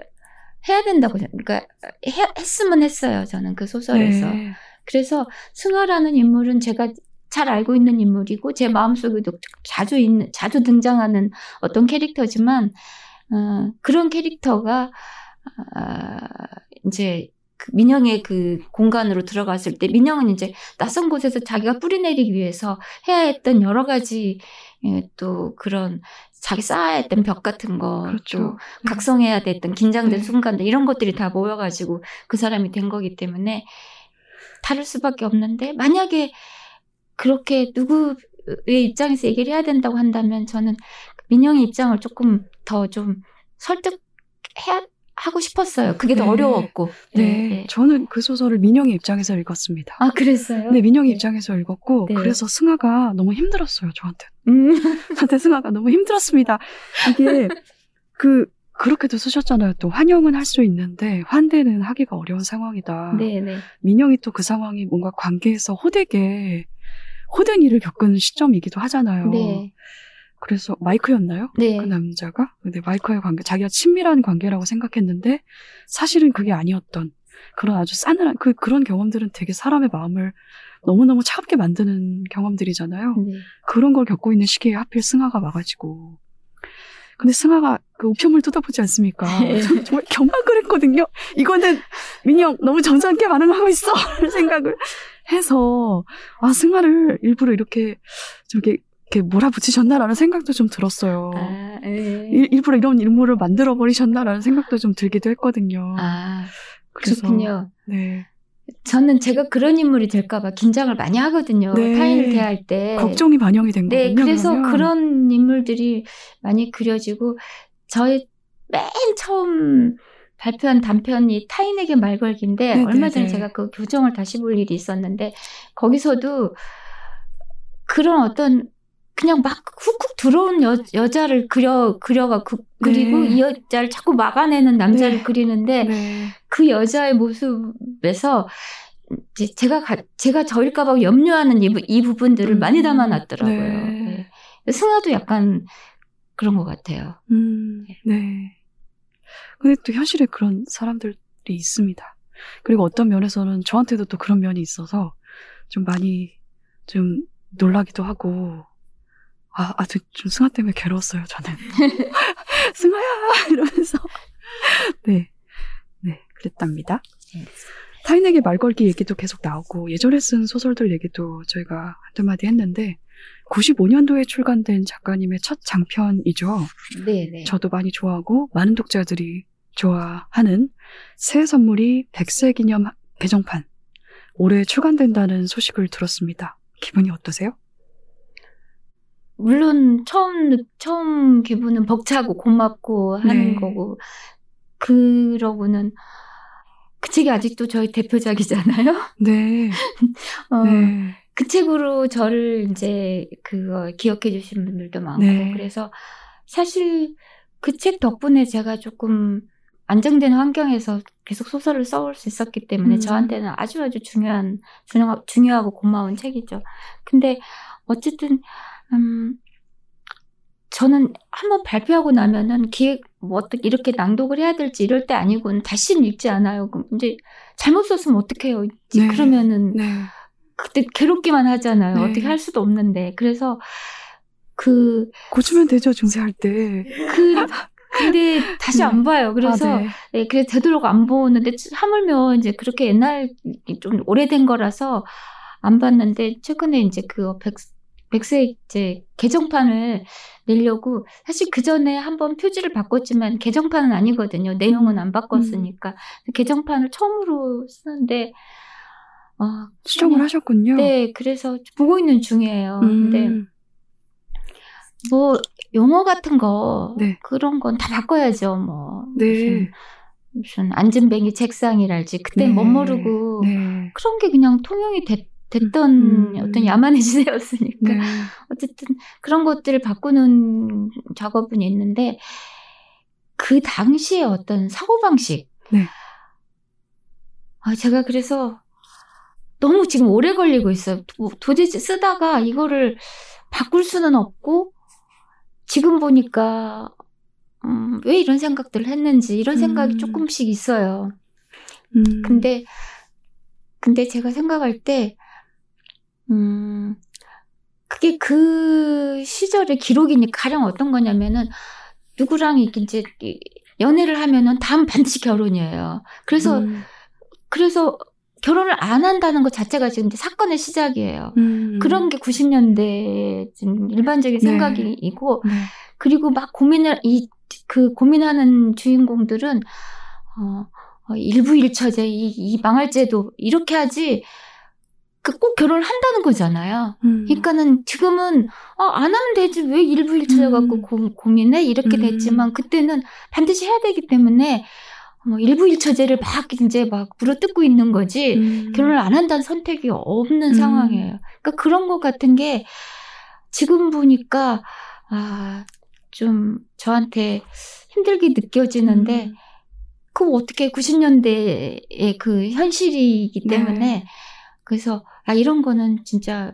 해야 된다고 그러니까 해- 했으면 했어요 저는 그 소설에서 네. 그래서 승아라는 인물은 제가 잘 알고 있는 인물이고 제 마음속에도 자주 있는 자주 등장하는 어떤 캐릭터지만 어, 그런 캐릭터가 아, 이제 그 민영의 그 공간으로 들어갔을 때 민영은 이제 낯선 곳에서 자기가 뿌리내리기 위해서 해야 했던 여러 가지 예, 또 그런 자기 쌓아야 했던 벽 같은 거, 그렇죠. 또 각성해야 됐던 긴장된 네. 순간들 이런 것들이 다 모여가지고 그 사람이 된 거기 때문에 다를 수밖에 없는데 만약에 그렇게 누구의 입장에서 얘기를 해야 된다고 한다면 저는 민영의 입장을 조금 더 좀 설득해야 하고 싶었어요. 그게 더 네. 어려웠고. 네. 저는 그 소설을 민영의 입장에서 읽었습니다. 아 그랬어요? 네, 민영의 입장에서 읽었고, 네. 그래서 승아가 너무 힘들었어요, 저한테. 음. 저한테 승아가 너무 힘들었습니다. 이게, 그, 그렇게도 쓰셨잖아요. 또, 환영은 할 수 있는데, 환대는 하기가 어려운 상황이다. 네네. 민영이 또 그 상황이 뭔가 관계에서 호되게, 호된 일을 겪은 시점이기도 하잖아요. 네. 그래서 마이크였나요? 네. 그 남자가? 근데 마이크와의 관계, 자기가 친밀한 관계라고 생각했는데, 사실은 그게 아니었던, 그런 아주 싸늘한, 그, 그런 경험들은 되게 사람의 마음을 너무너무 차갑게 만드는 경험들이잖아요. 네. 그런 걸 겪고 있는 시기에 하필 승아가 와가지고. 근데 승아가 그 우편물 뜯어보지 않습니까? 네. 저는 정말 경악을 했거든요. 이거는 민영 너무 점잖게 반응하고 있어! 생각을 해서, 아, 승아를 일부러 이렇게, 저기, 이렇게 몰아붙이셨나라는 생각도 좀 들었어요. 아, 네. 일, 일부러 이런 인물을 만들어 버리셨나라는 생각도 좀 들기도 했거든요. 아, 그래서, 그렇군요. 네. 저는 제가 그런 인물이 될까봐 긴장을 많이 하거든요. 네. 타인을 대할 때. 걱정이 반영이 된 네, 거군요. 그래서 그러면. 그런 인물들이 많이 그려지고 저의 맨 처음 발표한 단편이 타인에게 말 걸기인데 네, 얼마 네, 전에 네. 제가 그 교정을 다시 볼 일이 있었는데 거기서도 그런 어떤 그냥 막 훅훅 들어온 여, 여자를 그려 그려가 그, 그리고 네. 이 여자를 자꾸 막아내는 남자를 네. 그리는데 네. 그 여자의 모습에서 이제 제가 가- 제가 저일까봐 염려하는 이, 부- 이 부분들을 음, 많이 담아놨더라고요. 네. 네. 승아도 약간 그런 것 같아요. 음, 네. 근데 또 현실에 그런 사람들이 있습니다. 그리고 어떤 면에서는 저한테도 또 그런 면이 있어서 좀 많이 좀 놀라기도 하고, 아, 아주 좀 승아 때문에 괴로웠어요, 저는. 승아야! 이러면서. 네. 네, 그랬답니다. 네. 타인에게 말 걸기 얘기도 계속 나오고, 예전에 쓴 소설들 얘기도 저희가 한두 마디 했는데, 95년도에 출간된 작가님의 첫 장편이죠. 네, 네. 저도 많이 좋아하고 많은 독자들이 좋아하는 새 선물이 100세 기념 개정판 올해 출간된다는 소식을 들었습니다. 기분이 어떠세요? 물론 처음 느- 처음 기분은 벅차고 고맙고 하는 네. 거고 그러고는 그 책이 아직도 저희 대표작이잖아요. 네. 어, 네. 그 책으로 저를 이제 그거 기억해 주신 분들도 많고 네. 그래서 사실 그 책 덕분에 제가 조금 안정된 환경에서 계속 소설을 써올 수 있었기 때문에 음. 저한테는 아주 아주 중요한 중요- 중요하고 고마운 책이죠. 근데 어쨌든 음 저는 한번 발표하고 나면은 기획 뭐 어떻게 이렇게 낭독을 해야 될지 이럴 때 아니고는 다시는 읽지 않아요. 그럼 이제 잘못 썼으면 어떡해요. 네. 그러면은 네. 그때 괴롭기만 하잖아요. 네. 어떻게 할 수도 없는데. 그래서 그, 고치면 되죠, 중세할 때. 그, 근데 다시 안 봐요. 그래서, 아, 네. 네, 그래서 되도록 안 보는데, 하물며 이제 그렇게 옛날, 좀 오래된 거라서 안 봤는데, 최근에 이제 그 백, 백세 이제 개정판을 내려고, 사실 그 전에 한번 표지를 바꿨지만 개정판은 아니거든요. 내용은 안 바꿨으니까. 개정판을 처음으로 쓰는데, 어, 수정을 하셨군요. 네, 그래서 보고 있는 중이에요. 음. 근데 뭐 용어 같은 거 네. 그런 건 다 바꿔야죠. 뭐 네. 무슨 무슨 앉은뱅이 책상이랄지 그때 네. 못 모르고 네. 그런 게 그냥 통용이 됐, 던 음. 어떤 야만의 시대였으니까 네. 어쨌든 그런 것들을 바꾸는 작업은 있는데 그 당시에 어떤 사고 방식. 네. 아, 제가 그래서 너무 지금 오래 걸리고 있어요. 도, 도대체 쓰다가 이거를 바꿀 수는 없고 지금 보니까 음, 왜 이런 생각들을 했는지 이런 생각이 음. 조금씩 있어요. 음. 근데 근데 제가 생각할 때 음, 그게 그 시절의 기록이니까 가령 어떤 거냐면은 누구랑 이제 이- 연애를 하면은 다음 반드시 결혼이에요. 그래서 음. 그래서 결혼을 안 한다는 것 자체가 지금 이제 사건의 시작이에요. 음. 그런 게 90년대 지금 일반적인 네. 생각이고 네. 그리고 막 고민을 이 그 고민하는 주인공들은 어, 어, 일부일처제 이, 이 망할제도 이렇게 하지 그 꼭 결혼을 한다는 거잖아요. 음. 그러니까는 지금은 어, 안 하면 되지 왜 일부일처제 음. 갖고 고, 고민해 이렇게 음. 됐지만 그때는 반드시 해야 되기 때문에 뭐 일부 일처제를 막 이제 막 물어뜯고 있는 거지 음. 결혼을 안 한다는 선택이 없는 음. 상황이에요. 그러니까 그런 것 같은 게 지금 보니까 아, 좀 저한테 힘들게 느껴지는데 음. 그 어떻게 90년대의 그 현실이기 네. 때문에 그래서 아 이런 거는 진짜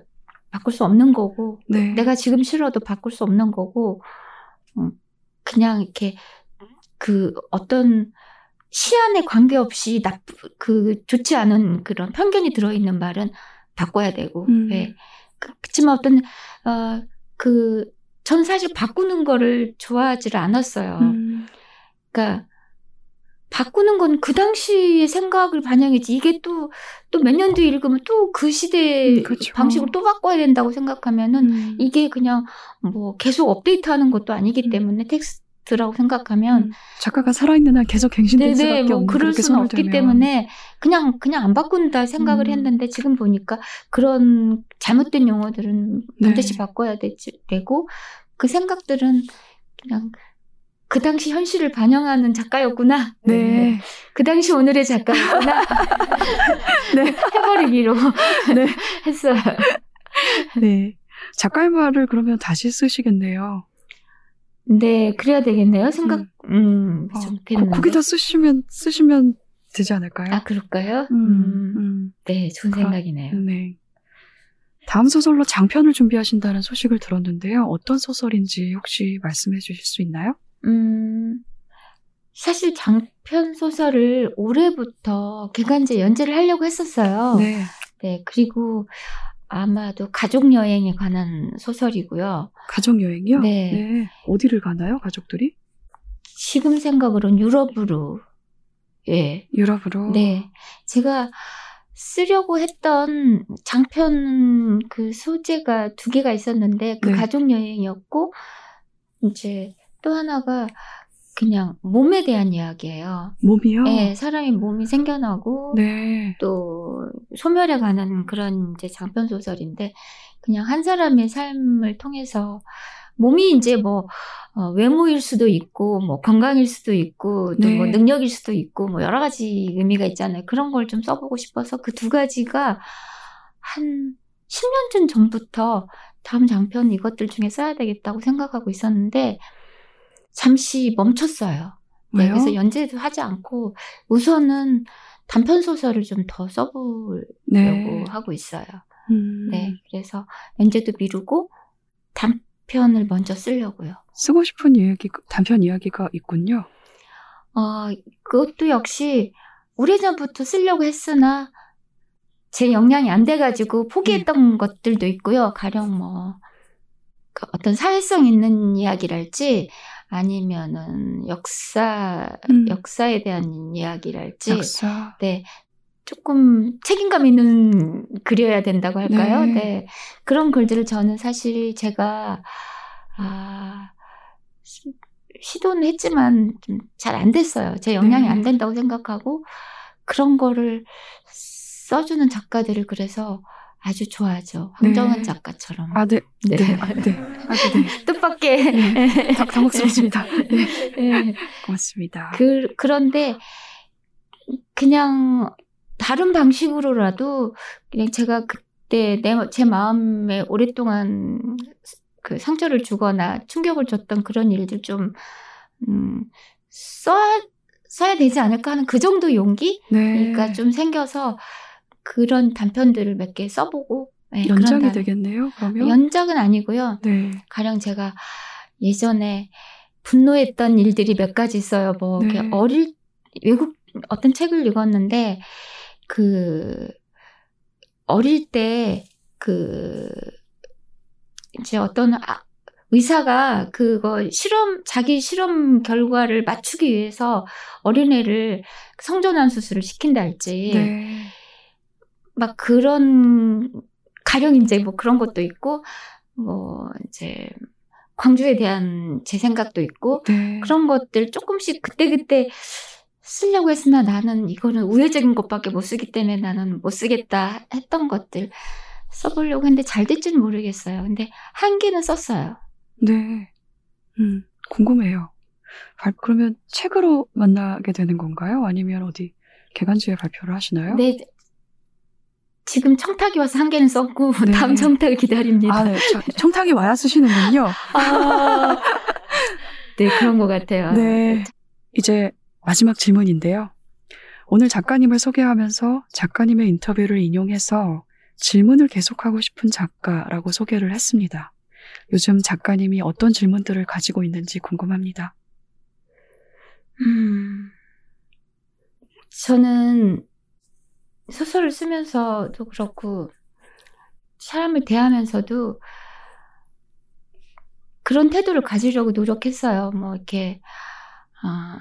바꿀 수 없는 거고 네. 내가 지금 싫어도 바꿀 수 없는 거고 음, 그냥 이렇게 그 어떤 시안에 관계없이 나쁘 그 좋지 않은 그런 편견이 들어있는 말은 바꿔야 되고 음. 네. 그- 그렇지만 어떤 어그 전 사실 바꾸는 거를 좋아하지를 않았어요. 음. 그러니까 바꾸는 건 그 당시의 생각을 반영했지 이게 또 또 몇 년 뒤에 읽으면 또 그 시대 음, 그쵸. 방식을 또 바꿔야 된다고 생각하면은 음. 이게 그냥 뭐 계속 업데이트하는 것도 아니기 음. 때문에 텍스트라고 생각하면 음. 작가가 살아있는 한 계속 갱신될 수밖에 네네 뭐 없는 그럴 수는 없기 대면. 때문에 그냥 그냥 안 바꾼다 생각을 음. 했는데 지금 보니까 그런 잘못된 용어들은 네. 반드시 바꿔야 되, 되고 그 생각들은 그냥 그 당시 현실을 반영하는 작가였구나. 네. 그 당시 오늘의 작가였구나. 네. 해버리기로 네. 했어요. 네. 작가의 말을 그러면 다시 쓰시겠네요. 네, 그래야 되겠네요. 생각, 음, 어, 좋겠는데. 거, 기다 쓰시면 쓰시면 되지 않을까요? 아, 그럴까요? 음, 음, 음. 네, 좋은 그럼- 생각이네요. 네. 다음 소설로 장편을 준비하신다는 소식을 들었는데요. 어떤 소설인지 혹시 말씀해 주실 수 있나요? 음, 사실 장편 소설을 올해부터 개간제 연재를 하려고 했었어요. 네. 네, 그리고 아마도 가족 여행에 관한 소설이고요. 가족 여행이요? 네. 어디를 가나요, 가족들이? 지금 생각으로는 유럽으로, 예, 유럽으로. 네. 제가 쓰려고 했던 장편 그 소재가 두 개가 있었는데 그 네. 가족 여행이었고 이제 또 하나가 그냥 몸에 대한 이야기예요. 몸이요? 네, 사람이 몸이 생겨나고 네. 또 소멸해 가는 그런 이제 장편 소설인데 그냥 한 사람의 삶을 통해서 몸이 이제 뭐 어, 외모일 수도 있고 뭐 건강일 수도 있고 또 네. 뭐 능력일 수도 있고 뭐 여러 가지 의미가 있잖아요. 그런 걸 좀 써보고 싶어서 그 두 가지가 한 10년쯤 전부터 다음 장편 이것들 중에 써야 되겠다고 생각하고 있었는데 잠시 멈췄어요. 네, 왜요? 그래서 연재도 하지 않고 우선은 단편 소설을 좀 더 써보려고 네. 하고 있어요. 음, 네, 그래서 연재도 미루고 단편을 먼저 쓰려고요. 쓰고 싶은 이야기, 단편 이야기가 있군요. 어, 그것도 역시 오래전부터 쓰려고 했으나 제 역량이 안 돼가지고 포기했던 음. 것들도 있고요. 가령 뭐, 그 어떤 사회성 있는 이야기랄지 아니면은 역사, 음. 역사에 대한 이야기랄지. 역사. 네. 조금 책임감 있는 글이어야 된다고 할까요? 네. 네. 그런 글들을 저는 사실 제가, 아, 시- 시도는 했지만 좀잘안 됐어요. 제 역량이 네. 안 된다고 생각하고 그런 거를 써주는 작가들을 그래서 아주 좋아하죠. 황정은 네. 작가처럼. 아, 네. 네. 네. 아, 네. 아, 네. 뜻밖의. 네. 당- 당혹스럽습니다. 네. 네. 고맙습니다. 그, 그런데 그냥 다른 방식으로라도 그냥 제가 그때 내, 제 마음에 오랫동안 그 상처를 주거나 충격을 줬던 그런 일들 좀, 음, 써야, 써야 되지 않을까 하는 그 정도 용기? 네. 그러니까 좀 생겨서 그런 단편들을 몇 개 써보고. 네, 그런 연장이 단- 되겠네요, 그러면? 연작은 아니고요. 네. 가령 제가 예전에 분노했던 일들이 몇 가지 있어요. 뭐 네. 이렇게 어릴 외국 어떤 책을 읽었는데 그 어릴 때 그 이제 어떤 아- 의사가 그거 실험 자기 실험 결과를 맞추기 위해서 어린애를 성전환 수술을 시킨다 할지 네. 막 그런 가령 이제 뭐 그런 것도 있고 뭐 이제 광주에 대한 제 생각도 있고 네. 그런 것들 조금씩 그때 그때 쓰려고 했으나 나는 이거는 우회적인 것밖에 못 쓰기 때문에 나는 못 쓰겠다 했던 것들 써보려고 했는데 잘 될지는 모르겠어요. 근데 한 개는 썼어요. 네. 음, 궁금해요. 발- 그러면 책으로 만나게 되는 건가요? 아니면 어디 개간지에 발표를 하시나요? 네. 지금 청탁이 와서 한 개는 썼고 네. 다음 청탁을 기다립니다. 아, 네. 저- 청탁이 와야 쓰시는군요. 아, 네 그런 것 같아요. 네. 이제 마지막 질문인데요. 오늘 작가님을 소개하면서 작가님의 인터뷰를 인용해서 질문을 계속하고 싶은 작가라고 소개를 했습니다. 요즘 작가님이 어떤 질문들을 가지고 있는지 궁금합니다. 음, 저는 소설을 쓰면서도 그렇고, 사람을 대하면서도 그런 태도를 가지려고 노력했어요. 뭐, 이렇게, 아,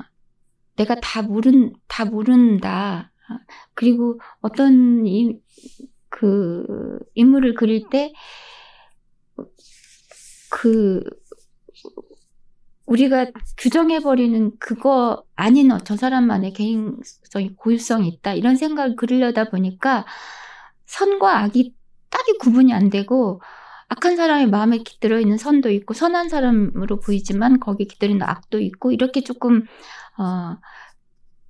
내가 다 모른, 다 모른다. 아, 그리고 어떤 이, 그, 인물을 그릴 때, 그, 우리가 규정해버리는 그거 아닌 어, 저 사람만의 개인성이 고유성이 있다. 이런 생각을 그리려다 보니까 선과 악이 딱히 구분이 안 되고 악한 사람의 마음에 깃들어 있는 선도 있고 선한 사람으로 보이지만 거기에 깃들어 있는 악도 있고 이렇게 조금 어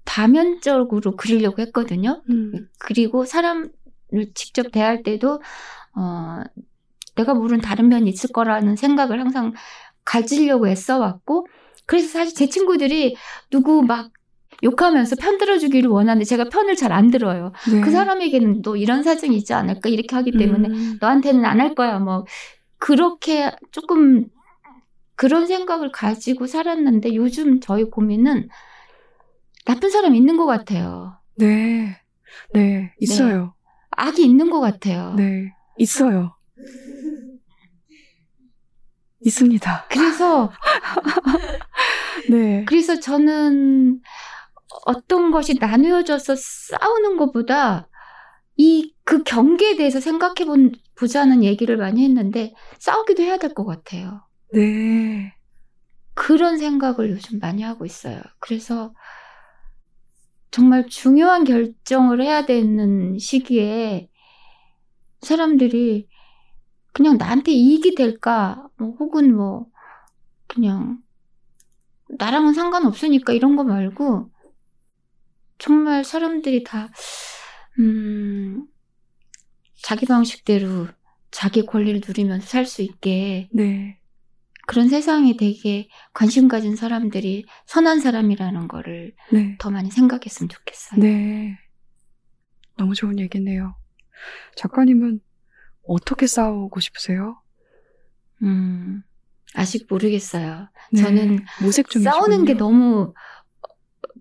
다면적으로 그리려고 했거든요. 음, 그리고 사람을 직접 대할 때도 어 내가 모르는 다른 면이 있을 거라는 생각을 항상 가지려고 애써 왔고 그래서 사실 제 친구들이 누구 막 욕하면서 편 들어주기를 원하는데 제가 편을 잘 안 들어요. 네. 그 사람에게는 또 이런 사정이 있지 않을까 이렇게 하기 때문에 음, 너한테는 안 할 거야 뭐 그렇게 조금 그런 생각을 가지고 살았는데 요즘 저희 고민은 나쁜 사람 있는 것 같아요. 네. 네. 있어요. 악이 있는 것 같아요. 네. 있어요. 있습니다. 그래서 네. 그래서 저는 어떤 것이 나누어져서 싸우는 것보다 이 그 경계에 대해서 생각해 본, 보자는 얘기를 많이 했는데 싸우기도 해야 될 것 같아요. 네. 그런 생각을 요즘 많이 하고 있어요. 그래서 정말 중요한 결정을 해야 되는 시기에 사람들이 그냥 나한테 이익이 될까, 뭐 혹은 뭐 그냥 나랑은 상관없으니까 이런 거 말고 정말 사람들이 다 음, 자기 방식대로 자기 권리를 누리면서 살 수 있게 네. 그런 세상에 되게 관심 가진 사람들이 선한 사람이라는 거를 네. 더 많이 생각했으면 좋겠어요. 네. 너무 좋은 얘기네요. 작가님은 어떻게 싸우고 싶으세요? 음, 아직 모르겠어요. 네. 저는 모색 중이시군요. 싸우는 게 너무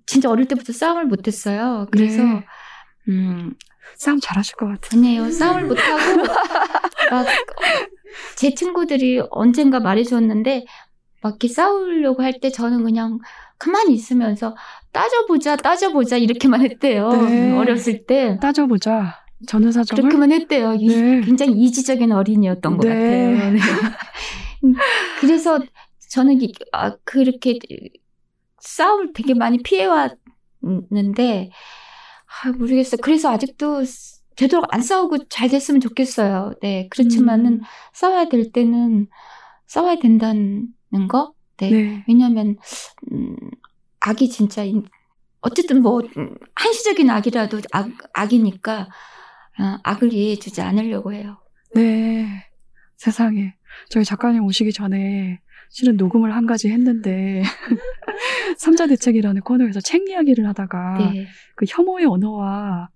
진짜 어릴 때부터 싸움을 못했어요. 그래서 네. 음, 싸움 잘하실 것 같아요. 아니에요. 싸움을 못하고 막 제 친구들이 언젠가 말해줬는데 막 이렇게 싸우려고 할 때 저는 그냥 가만히 있으면서 따져보자, 따져보자 이렇게만 했대요. 네. 어렸을 때 따져보자. 전후 사정을. 그렇게만 했대요. 이- 네. 굉장히 이지적인 어린이였던 것 네. 같아요. 네. 음, 그래서 저는 이- 아, 그렇게 싸움을 되게 많이 피해왔는데 아, 모르겠어요. 그래서 아직도 되도록 안 싸우고 잘 됐으면 좋겠어요. 네, 그렇지만은 음. 싸워야 될 때는 싸워야 된다는 거. 네. 네. 왜냐하면 음, 악이 진짜 인- 어쨌든 뭐 음, 한시적인 악이라도 악, 악이니까 어, 악을 이해해 주지 않으려고 해요. 네. 세상에. 저희 작가님 오시기 전에 실은 녹음을 한 가지 했는데 삼자 대책이라는 코너에서 책 이야기를 하다가 네. 그 혐오의 언어와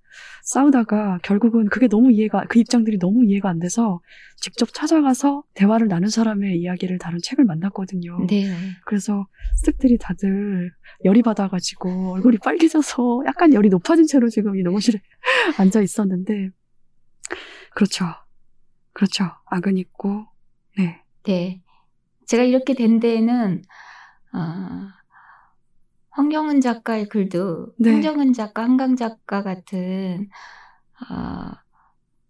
싸우다가 결국은 그게 너무 이해가 그 입장들이 너무 이해가 안 돼서 직접 찾아가서 대화를 나눈 사람의 이야기를 다룬 책을 만났거든요. 네. 그래서 스태프들이 다들 열이 받아가지고 얼굴이 빨개져서 약간 열이 높아진 채로 지금 이 녹음실에 앉아 있었는데 그렇죠. 그렇죠. 악은 있고 네. 네. 제가 이렇게 된 데에는, 어, 황경은 작가의 글도, 네. 황정은 작가, 한강 작가 같은, 어,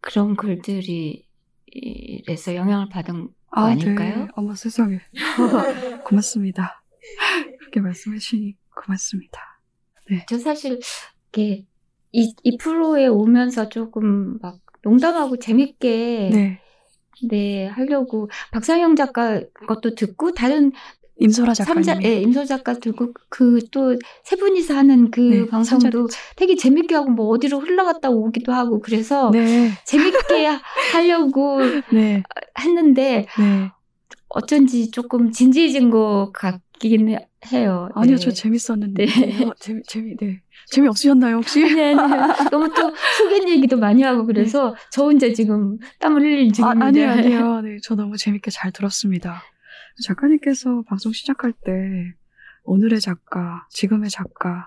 그런 글들이, 이래서 영향을 받은 거 아, 아닐까요? 네. 어머 세상에. 고맙습니다. 그렇게 말씀해 주시니 고맙습니다. 저 사실, 이렇게, 이, 이 프로에 오면서 조금 막 농담하고 재밌게, 네. 네. 하려고, 박상영 작가 것도 듣고, 다른 임소라 작가님. 삼자, 예, 임소 작가 들고 그 또 세 분이서 하는 그 네, 방송도 되게 재밌게 하고 뭐 어디로 흘러갔다 오기도 하고 그래서 네. 재밌게 하려고 네. 했는데 네. 어쩐지 조금 진지해진 것 같긴 해요. 아니요, 네. 저 재밌었는데. 네. 어, 재미, 재미, 네. 재미 없으셨나요, 혹시? 아니, 아니, 너무 또 속인 얘기도 많이 하고 그래서 저 혼자 지금 땀을 흘리는 아, 중입니다. 아니요, 아니요. 네, 저 너무 재밌게 잘 들었습니다. 작가님께서 방송 시작할 때 오늘의 작가, 지금의 작가로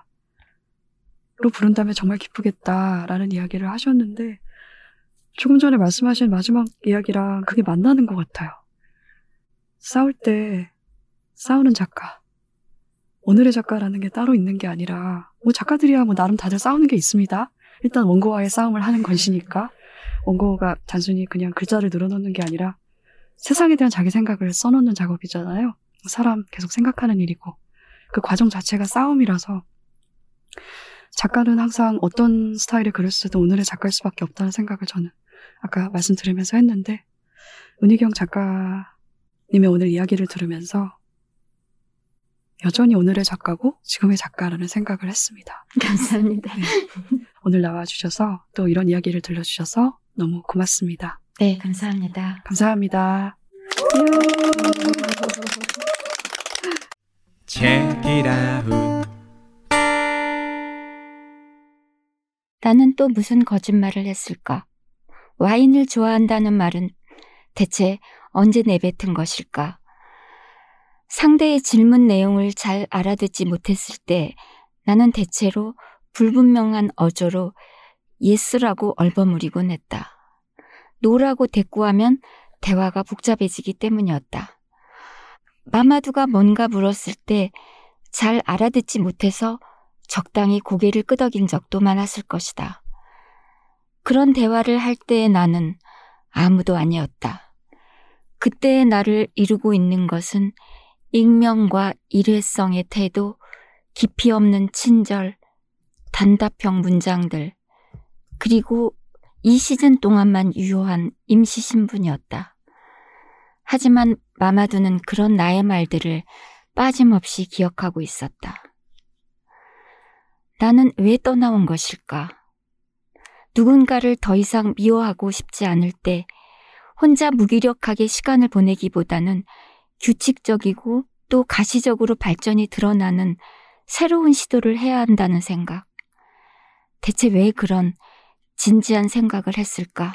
부른다면 정말 기쁘겠다라는 이야기를 하셨는데 조금 전에 말씀하신 마지막 이야기랑 그게 만나는 것 같아요. 싸울 때 싸우는 작가, 오늘의 작가라는 게 따로 있는 게 아니라 뭐 작가들이야 뭐 나름 다들 싸우는 게 있습니다. 일단 원고와의 싸움을 하는 것이니까 원고가 단순히 그냥 글자를 늘어놓는 게 아니라 세상에 대한 자기 생각을 써놓는 작업이잖아요. 사람 계속 생각하는 일이고 그 과정 자체가 싸움이라서 작가는 항상 어떤 스타일의 글을 쓰든 오늘의 작가일 수밖에 없다는 생각을 저는 아까 말씀드리면서 했는데 은희경 작가님의 오늘 이야기를 들으면서 여전히 오늘의 작가고 지금의 작가라는 생각을 했습니다. 감사합니다. 오늘 나와주셔서 또 이런 이야기를 들려주셔서 너무 고맙습니다. 네, 감사합니다. 감사합니다. 나는 또 무슨 거짓말을 했을까? 와인을 좋아한다는 말은 대체 언제 내뱉은 것일까? 상대의 질문 내용을 잘 알아듣지 못했을 때 나는 대체로 불분명한 어조로 yes라고 얼버무리곤 했다. no라고 대꾸하면 대화가 복잡해지기 때문이었다. 마마두가 뭔가 물었을 때 잘 알아듣지 못해서 적당히 고개를 끄덕인 적도 많았을 것이다. 그런 대화를 할 때의 나는 아무도 아니었다. 그때의 나를 이루고 있는 것은 익명과 일회성의 태도, 깊이 없는 친절, 단답형 문장들, 그리고 이 시즌 동안만 유효한 임시 신분이었다. 하지만 마마두는 그런 나의 말들을 빠짐없이 기억하고 있었다. 나는 왜 떠나온 것일까? 누군가를 더 이상 미워하고 싶지 않을 때 혼자 무기력하게 시간을 보내기보다는 규칙적이고 또 가시적으로 발전이 드러나는 새로운 시도를 해야 한다는 생각. 대체 왜 그런 진지한 생각을 했을까?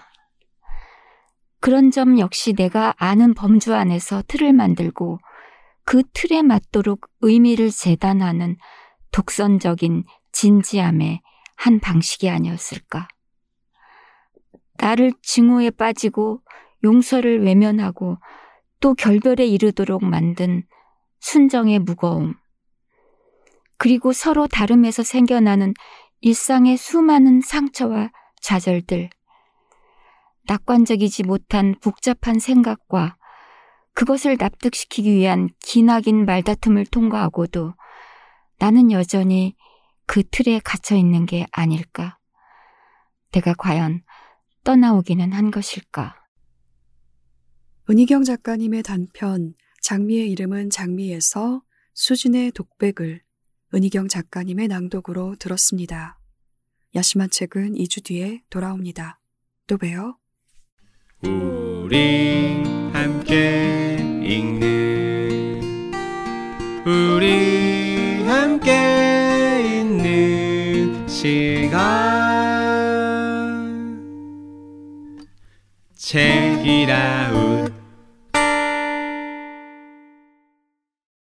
그런 점 역시 내가 아는 범주 안에서 틀을 만들고 그 틀에 맞도록 의미를 재단하는 독선적인 진지함의 한 방식이 아니었을까? 나를 증오에 빠지고 용서를 외면하고 또 결별에 이르도록 만든 순정의 무거움. 그리고 서로 다름에서 생겨나는 일상의 수많은 상처와 좌절들. 낙관적이지 못한 복잡한 생각과 그것을 납득시키기 위한 기나긴 말다툼을 통과하고도 나는 여전히 그 틀에 갇혀 있는 게 아닐까? 내가 과연 떠나오기는 한 것일까? 은희경 작가님의 단편 장미의 이름은 장미에서 수진의 독백을 은희경 작가님의 낭독으로 들었습니다. 야심한 책은 2주 뒤에 돌아옵니다. 또 봬요. 우리 함께 읽는 우리 함께 있는 시간 책이라